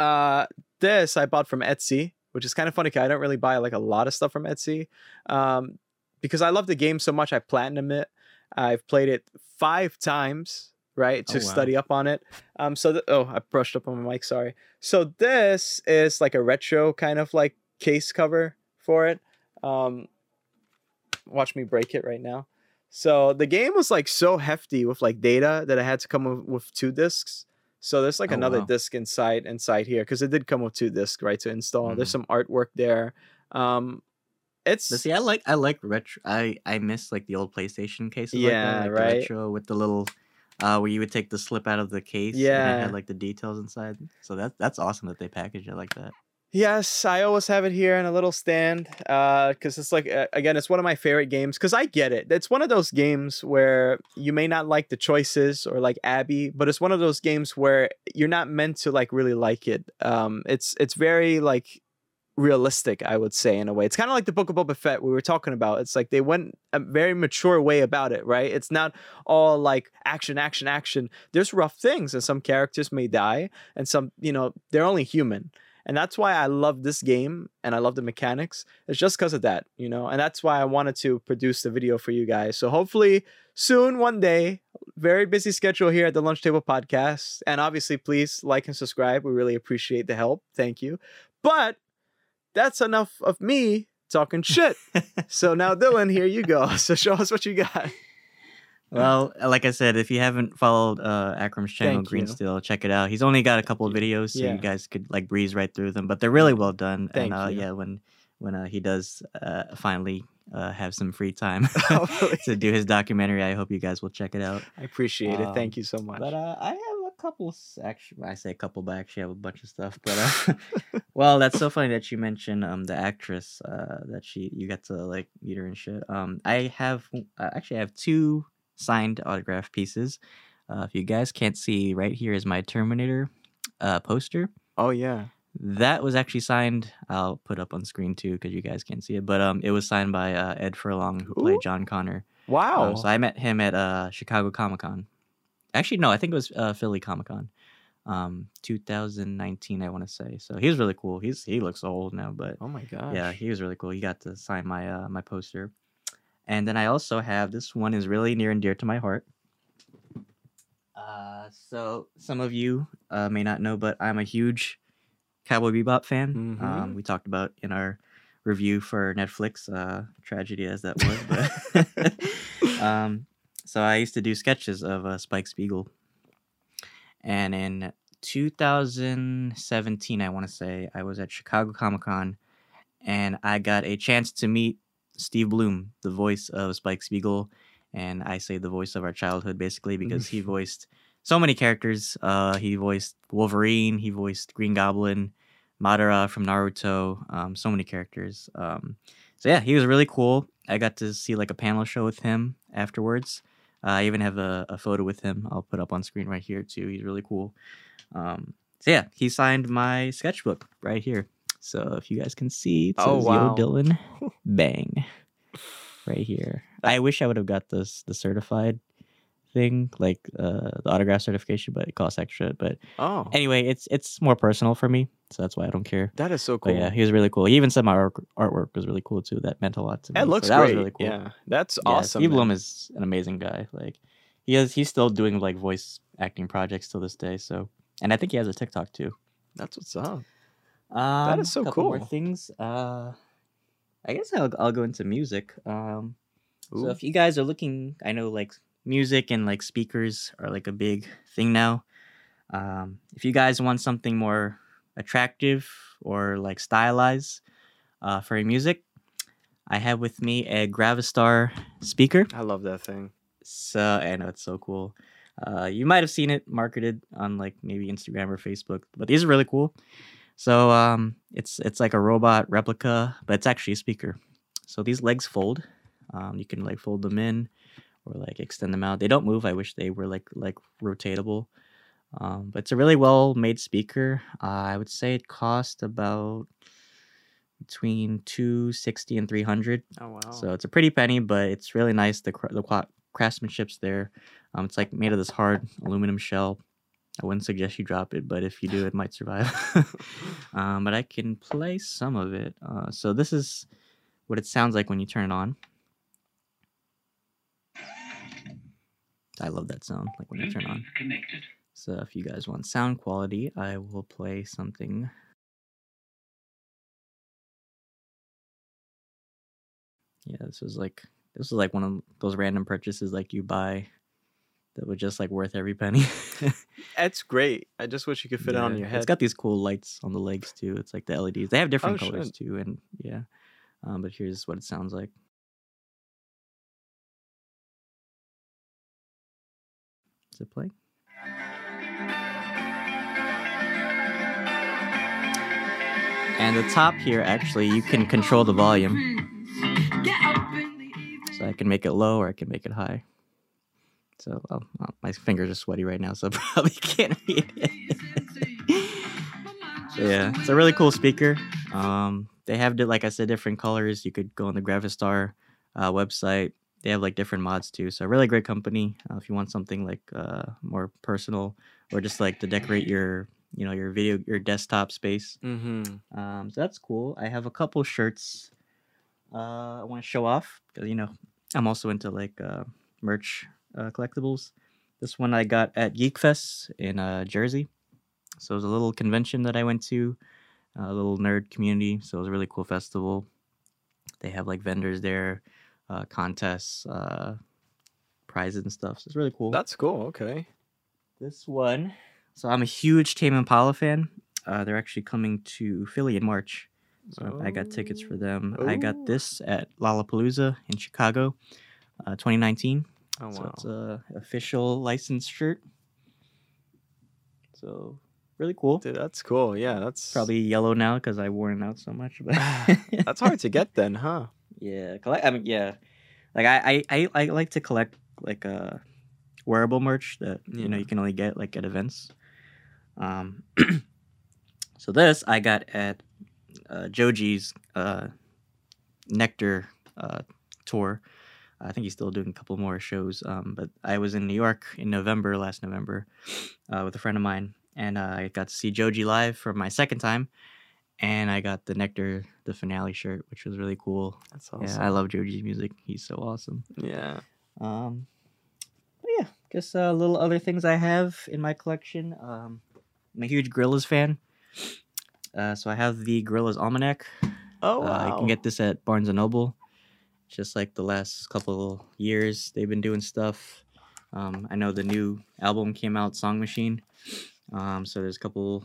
uh, this I bought from Etsy, which is kind of funny because I don't really buy like a lot of stuff from Etsy, um, because I love the game so much. I platinum it. I've played it five times, right, to Oh, wow. study up on it. Um, so th- oh, I brushed up on my mic. Sorry. So this is like a retro kind of like case cover for it. Um, watch me break it right now. So the game was like so hefty with like data that I had to come with, with two discs. So there's like Oh, another wow. disc inside inside here because it did come with two discs, right, to install. There's some artwork there. Um, it's But see, I like I like retro. I I miss like the old PlayStation cases. Yeah, like that, like right. The retro with the little, uh, where you would take the slip out of the case. and it Yeah. had like the details inside. So that that's awesome that they package it like that. Yes, I always have it here in a little stand Uh because it's like uh, again, it's one of my favorite games because I get it. It's one of those games where you may not like the choices or like Abby, but it's one of those games where you're not meant to like really like it. Um, it's it's very like realistic, I would say in a way. It's kind of like the Book of Boba Fett we were talking about. It's like they went a very mature way about it, right? It's not all like action, action, action. There's rough things, and some characters may die, and some, you know, they're only human and that's why I love this game and I love the mechanics. It's just because of that, you know, and that's why I wanted to produce the video for you guys. So hopefully soon, one day, very busy schedule here at the Lunch Table Podcast, and obviously, please like and subscribe. We really appreciate the help. Thank you. But that's enough of me talking shit. so now, Dylan, here you go. So show us what you got. Well, like I said, if you haven't followed uh, Akram's channel, Thank Green you. Steel, check it out. He's only got a couple of videos, so Yeah. you guys could like breeze right through them. But they're really well done. Thank and uh, you. yeah, when when uh, he does uh, finally uh, have some free time to do his documentary, I hope you guys will check it out. I appreciate it. Um, Thank you so much. But uh, I have couple. Actually, I say a couple, but I actually have a bunch of stuff. But uh, well, that's so funny that you mentioned um the actress uh that she you got to like meet her and shit. Um, I have uh, actually I have two signed autograph pieces. Uh, if you guys can't see, right here is my Terminator uh poster. oh, yeah. That was actually signed. I'll put up on screen too because you guys can't see it. But um, it was signed by uh, Ed Furlong, who Ooh. played John Connor. Wow. Um, so I met him at uh, Chicago Comic Con. Actually, no, I think it was uh, Philly Comic Con, um, 2019. I want to say. So he was really cool. He's he looks old now, but oh, my gosh. yeah, he was really cool. He got to sign my uh, my poster, and then I also have this one is really near and dear to my heart. Uh, so some of you uh, may not know, but I'm a huge Cowboy Bebop fan. Mhm. Um, we talked about in our review for Netflix, uh, tragedy as that was. But um, so I used to do sketches of uh, Spike Spiegel, and in 2017, I want to say I was at Chicago Comic Con, and I got a chance to meet Steve Blum, the voice of Spike Spiegel, and I say the voice of our childhood basically because he voiced so many characters. Uh, he voiced Wolverine, he voiced Green Goblin, Madara from Naruto, um, so many characters. Um, so yeah, he was really cool. I got to see like a panel show with him afterwards. I even have a, a photo with him. I'll put up on screen right here too. He's really cool. Um, so yeah, he signed my sketchbook right here. So if you guys can see, it says Oh, wow. Yo Dylan, bang, right here. I wish I would have got this the certified thing, like uh, the autograph certification, but it costs extra. But Oh, anyway, it's it's more personal for me, so that's why I don't care. that is so cool. But yeah, he was really cool. He even said my artwork, artwork was really cool too. That meant a lot to me. It so looks that great. was really cool. Yeah, that's Yeah, awesome. Steve man. Blum is an amazing guy. Like he has, he's still doing like voice acting projects till this day. So, and I think he has a TikTok too. That's what's up. Um, is so couple More cool. things. Uh, I guess I'll I'll go into music. Um, so if you guys are looking, I know like music and like speakers are like a big thing now. Um, if you guys want something more attractive or like stylized uh, for your music, I have with me a Gravastar speaker. I love that thing. So I know it's so cool. Uh, you might have seen it marketed on like maybe Instagram or Facebook, but these are really cool. So um, it's it's like a robot replica, but it's actually a speaker. So these legs fold. Um, you can like fold them in or like extend them out. They don't move. I wish they were like like rotatable. Um, but it's a really well made speaker. Uh, I would say it cost about between 260 and 300 Oh wow. so it's a pretty penny, but it's really nice. The cra- the qua- craftsmanship's there. Um, it's like made of this hard aluminum shell. I wouldn't suggest you drop it, but if you do, it might survive. um, but I can play some of it. Uh, so this is what it sounds like when you turn it on. I love that sound, like when you turn it on. Connected. So if you guys want sound quality, I will play something. Yeah, this was like this was like one of those random purchases like you buy that was just like worth every penny. That's great. I just wish you could fit it on your head. It's got these cool lights on the legs too. It's like the LEDs. They have different Oh, colors too, and yeah. Um, but here's what it sounds like. Is it playing? And the top here, actually, you can control the volume. So I can make it low or I can make it high. So well, my fingers are sweaty right now, so I probably can't read it. Yeah, it's a really cool speaker. Um, they have, like I said, different colors. You could go on the Gravastar uh, website. They have like different mods too. So really great company. Uh, if you want something like uh, more personal or just like to decorate your, you know, your video, your desktop space. Mm-hmm. Um, so that's cool. I have a couple shirts uh, I want to show off because you know I'm also into like uh, merch uh, collectibles. This one I got at Geek Fest in uh, Jersey. So it was a little convention that I went to, a little nerd community. So it was a really cool festival. They have like vendors there, uh, contests, uh, prizes and stuff. So it's really cool. That's cool. Okay. This one. So I'm a huge Tame Impala fan. Uh, they're actually coming to Philly in March. So I got tickets for them. I got this at Lollapalooza in Chicago, uh, 2019. Oh So it's a official licensed shirt. So really cool. Dude, that's cool. Yeah, that's Probably yellow now because I worn it out so much. But that's hard to get then, huh? Yeah, collect. I mean, yeah, like I, I, I, I like to collect like uh, wearable merch that you know you can only get like at events. Um, so this I got at uh, Joji's uh, Nectar uh, tour. I think he's still doing a couple more shows. Um, but I was in New York in November, last November, uh, with a friend of mine, and uh, I got to see Joji live for my second time. And I got the Nectar, the finale shirt, which was really cool. That's awesome. Yeah, I love Joji's music. He's so awesome. Yeah. Um, yeah, just uh, little other things I have in my collection. Um, I'm a huge Gorillaz fan. Uh, so I have the Gorillaz Almanac. Oh Uh, wow. you can get this at Barnes and Noble. Just like the last couple years, they've been doing stuff. Um, I know the new album came out, Song Machine. Um, so there's a couple,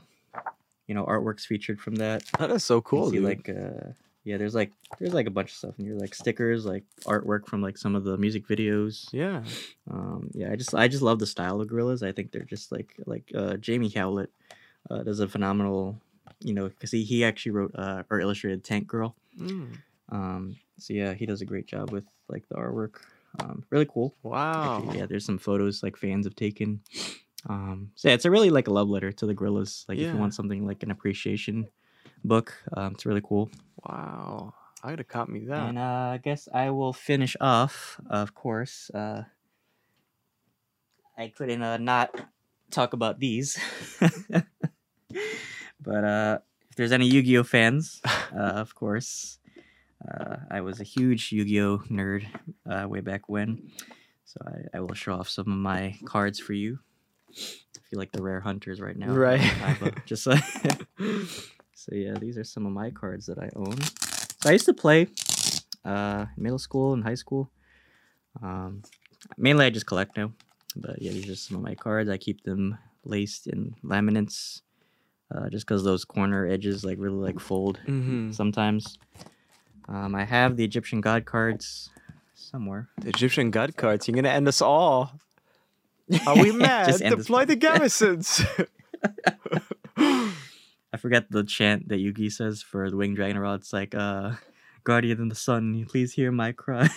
you know, artworks featured from that. That is so You cool, see like, uh, yeah, there's like there's like a bunch of stuff in here, like stickers, like artwork from like some of the music videos. yeah. Um, yeah, I just I just love the style of Gorillaz. I think they're just like like uh, Jamie Hewlett uh, does a phenomenal, you know, because he he actually wrote uh, or illustrated Tank Girl. Mm. Um, so yeah, he does a great job with like the artwork. Um, really cool. Wow. Actually, yeah, there's some photos like fans have taken. Um, so yeah, it's a really like a love letter to the Gorillaz. Like if you want something like an appreciation book, um, it's really cool. Wow. I gotta cop me that. And uh, I guess I will finish off, of course. Uh, I couldn't uh, not talk about these. but uh, if there's any Yu Gi Oh fans, uh, of course, uh, I was a huge Yu Gi Oh nerd uh, way back when. So I, I will show off some of my cards for you. I feel like the rare hunters right now. Right. Just like. so yeah, these are some of my cards that I own. So I used to play uh, in middle school and high school. Um, mainly, I just collect now. But yeah, these are some of my cards. I keep them laced in laminates, uh, just because those corner edges like really like fold mm-hmm. sometimes. Um, I have the Egyptian god cards somewhere. The Egyptian god cards. You're gonna end us all. Are we mad? Just end this Deploy the garrisons. I forget the chant that Yugi says for the Winged Dragon Rod. It's like, uh, Guardian of the Sun, please hear my cry.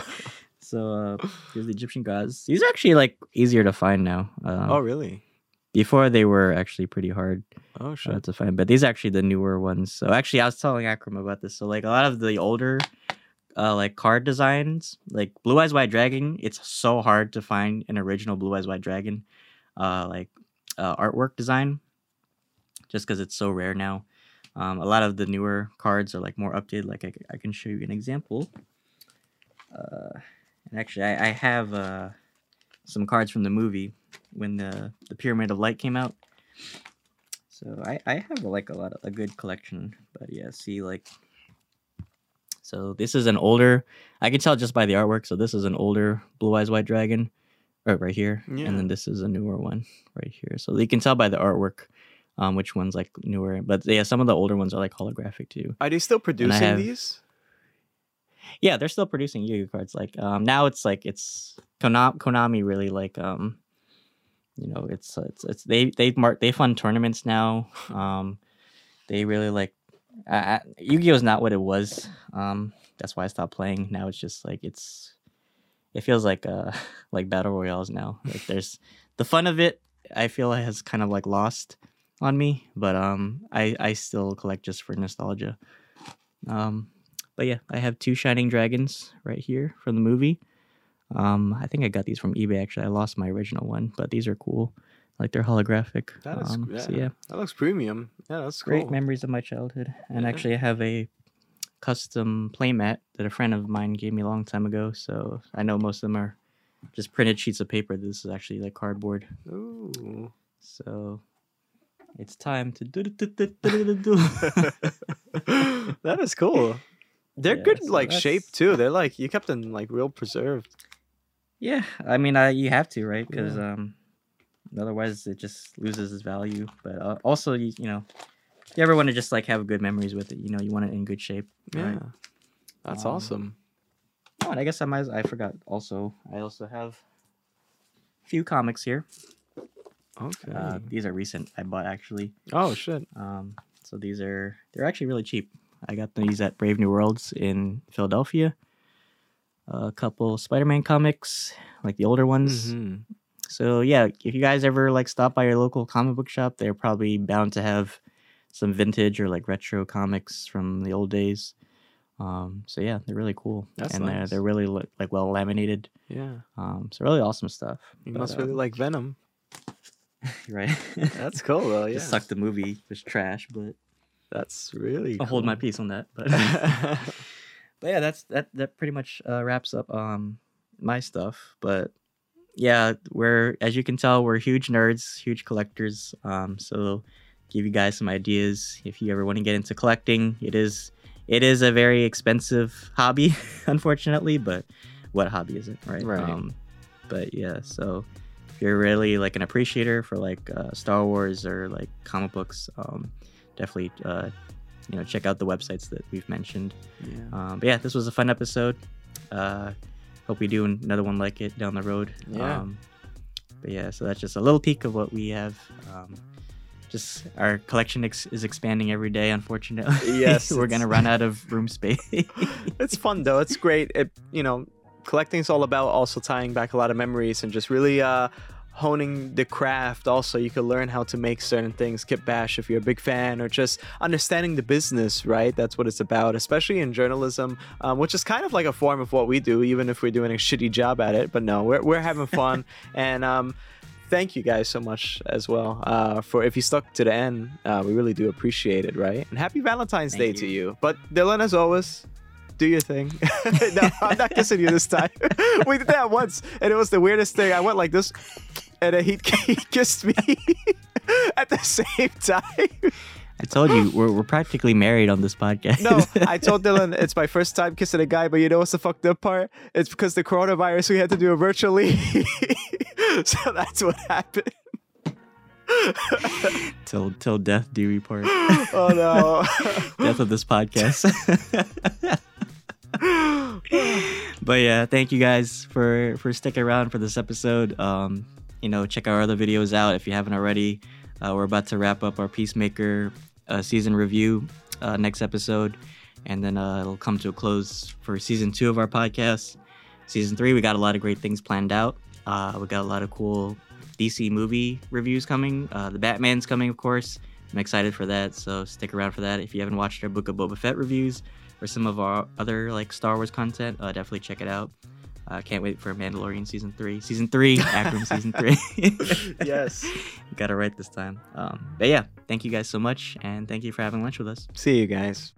so, uh, here's the Egyptian gods. These are actually like easier to find now. Um, oh really? Before they were actually pretty hard Oh uh, shit. to find, but these are actually the newer ones. So, actually, I was telling Akram about this. So, like, a lot of the older, uh, like card designs, like Blue Eyes White Dragon, it's so hard to find an original Blue Eyes White Dragon, uh, like uh, artwork design, just because it's so rare now. Um, a lot of the newer cards are like more updated. Like I can show you an example. Uh, and actually, I, I have uh, some cards from the movie when the the Pyramid of Light came out. So I, I have like a lot of a good collection. But yeah, see like. So this is an older. I can tell just by the artwork. So this is an older Blue Eyes White Dragon, right right here, Yeah. and then this is a newer one right here. So you can tell by the artwork um, which one's like newer. But yeah, some of the older ones are like holographic too. Are they still producing have- these? Yeah, they're still producing Yu-Gi-Oh cards. Like um, now, it's like it's Konami, really like um, you know, it's it's it's they they mark they fund tournaments now. Um, they really like uh, Yu-Gi-Oh is not what it was. Um, that's why I stopped playing. Now it's just like it's it feels like uh like battle royales now. Like there's the fun of it. I feel has kind of like lost on me, but um, I I still collect just for nostalgia. Um, but yeah, I have two Shining Dragons right here from the movie. Um, I think I got these from eBay. Actually, I lost my original one, but these are cool. Like they're holographic. That is um, yeah. So yeah, That looks premium. Yeah, that's great cool. memories of my childhood. And Yeah. actually, I have a custom playmat that a friend of mine gave me a long time ago. So I know most of them are just printed sheets of paper. This is actually like cardboard. Ooh. So it's time to do do do do do do do. that is cool. They're Yeah, good so like shape too. They're like you kept them like real preserved. Yeah, I mean, uh, you have to, right? Because um, otherwise it just loses its value. But uh, also, you, you know, if you ever want to just like have good memories with it, you know, you want it in good shape. Yeah. right? That's Um, awesome. Oh, and I guess I might. I forgot. Also, I also have a few comics here. Okay. Uh, these are recent. I bought actually. oh shit. Um, so these are they're actually really cheap. I got these at Brave New Worlds in Philadelphia. a couple Spider-Man comics, like the older ones. Mhm. So yeah, if you guys ever like stop by your local comic book shop, they're probably bound to have some vintage or like retro comics from the old days. Um, so yeah, they're really cool, That's and they're they're really like well laminated. Yeah. Um, so really awesome stuff. You But, must really um, like Venom. right. That's cool though. Yeah. Just sucked the movie was trash, but That's really. I'll hold my cool. peace on that. But but yeah, that's that that pretty much uh, wraps up um my stuff. But yeah, we're as you can tell, we're huge nerds, huge collectors. Um, so give you guys some ideas if you ever want to get into collecting. It is it is a very expensive hobby, unfortunately, but what hobby is it, right? Right. Um, but yeah, so if you're really like an appreciator for like uh, Star Wars or like comic books, um, definitely uh, you know check out the websites that we've mentioned. Yeah. Um, but yeah, this was a fun episode. Uh, hope we do another one like it down the road. Yeah. Um, but yeah, so that's just a little peek of what we have. Um, just our collection ex- is expanding every day. Unfortunately, Yes, we're gonna run out of room space. it's fun though. It's great. It you know, collecting is all about also tying back a lot of memories and just really uh honing the craft. Also you can learn how to make certain things kit bash if you're a big fan or just understanding the business right? That's what it's about especially in journalism um, which is kind of like a form of what we do even if we're doing a shitty job at it but no we're, we're having fun. And um thank you guys so much as well uh, for if you stuck to the end uh, we really do appreciate it right? And happy valentine's Thank day you. to you. But dylan as always do your thing. No i'm not kissing you this time. We did that once and it was the weirdest thing. I went like this and he, he kissed me at the same time I told you we're, we're practically married on this podcast. no, I told Dylan it's my first time kissing a guy, but you know what's the fucked up part? It's because the coronavirus, we had to do it virtually. so that's what happened. till till death do we part. Oh no. death of this podcast. but yeah, thank you guys for for sticking around for this episode. Um, you know, check our other videos out if you haven't already. Uh, we're about to wrap up our Peacemaker uh, season review uh, next episode, and then uh, it'll come to a close for season two of our podcast. Season three, we got a lot of great things planned out. Uh, we got a lot of cool DC movie reviews coming. Uh, the Batman's coming, of course. I'm excited for that, so stick around for that. If you haven't watched our Book of Boba Fett reviews or some of our other like Star Wars content, definitely check it out. Uh, can't wait for Mandalorian season three. Season three, Akram season three. yes. Got it right this time. Um, but yeah, thank you guys so much, and thank you for having lunch with us. See you guys.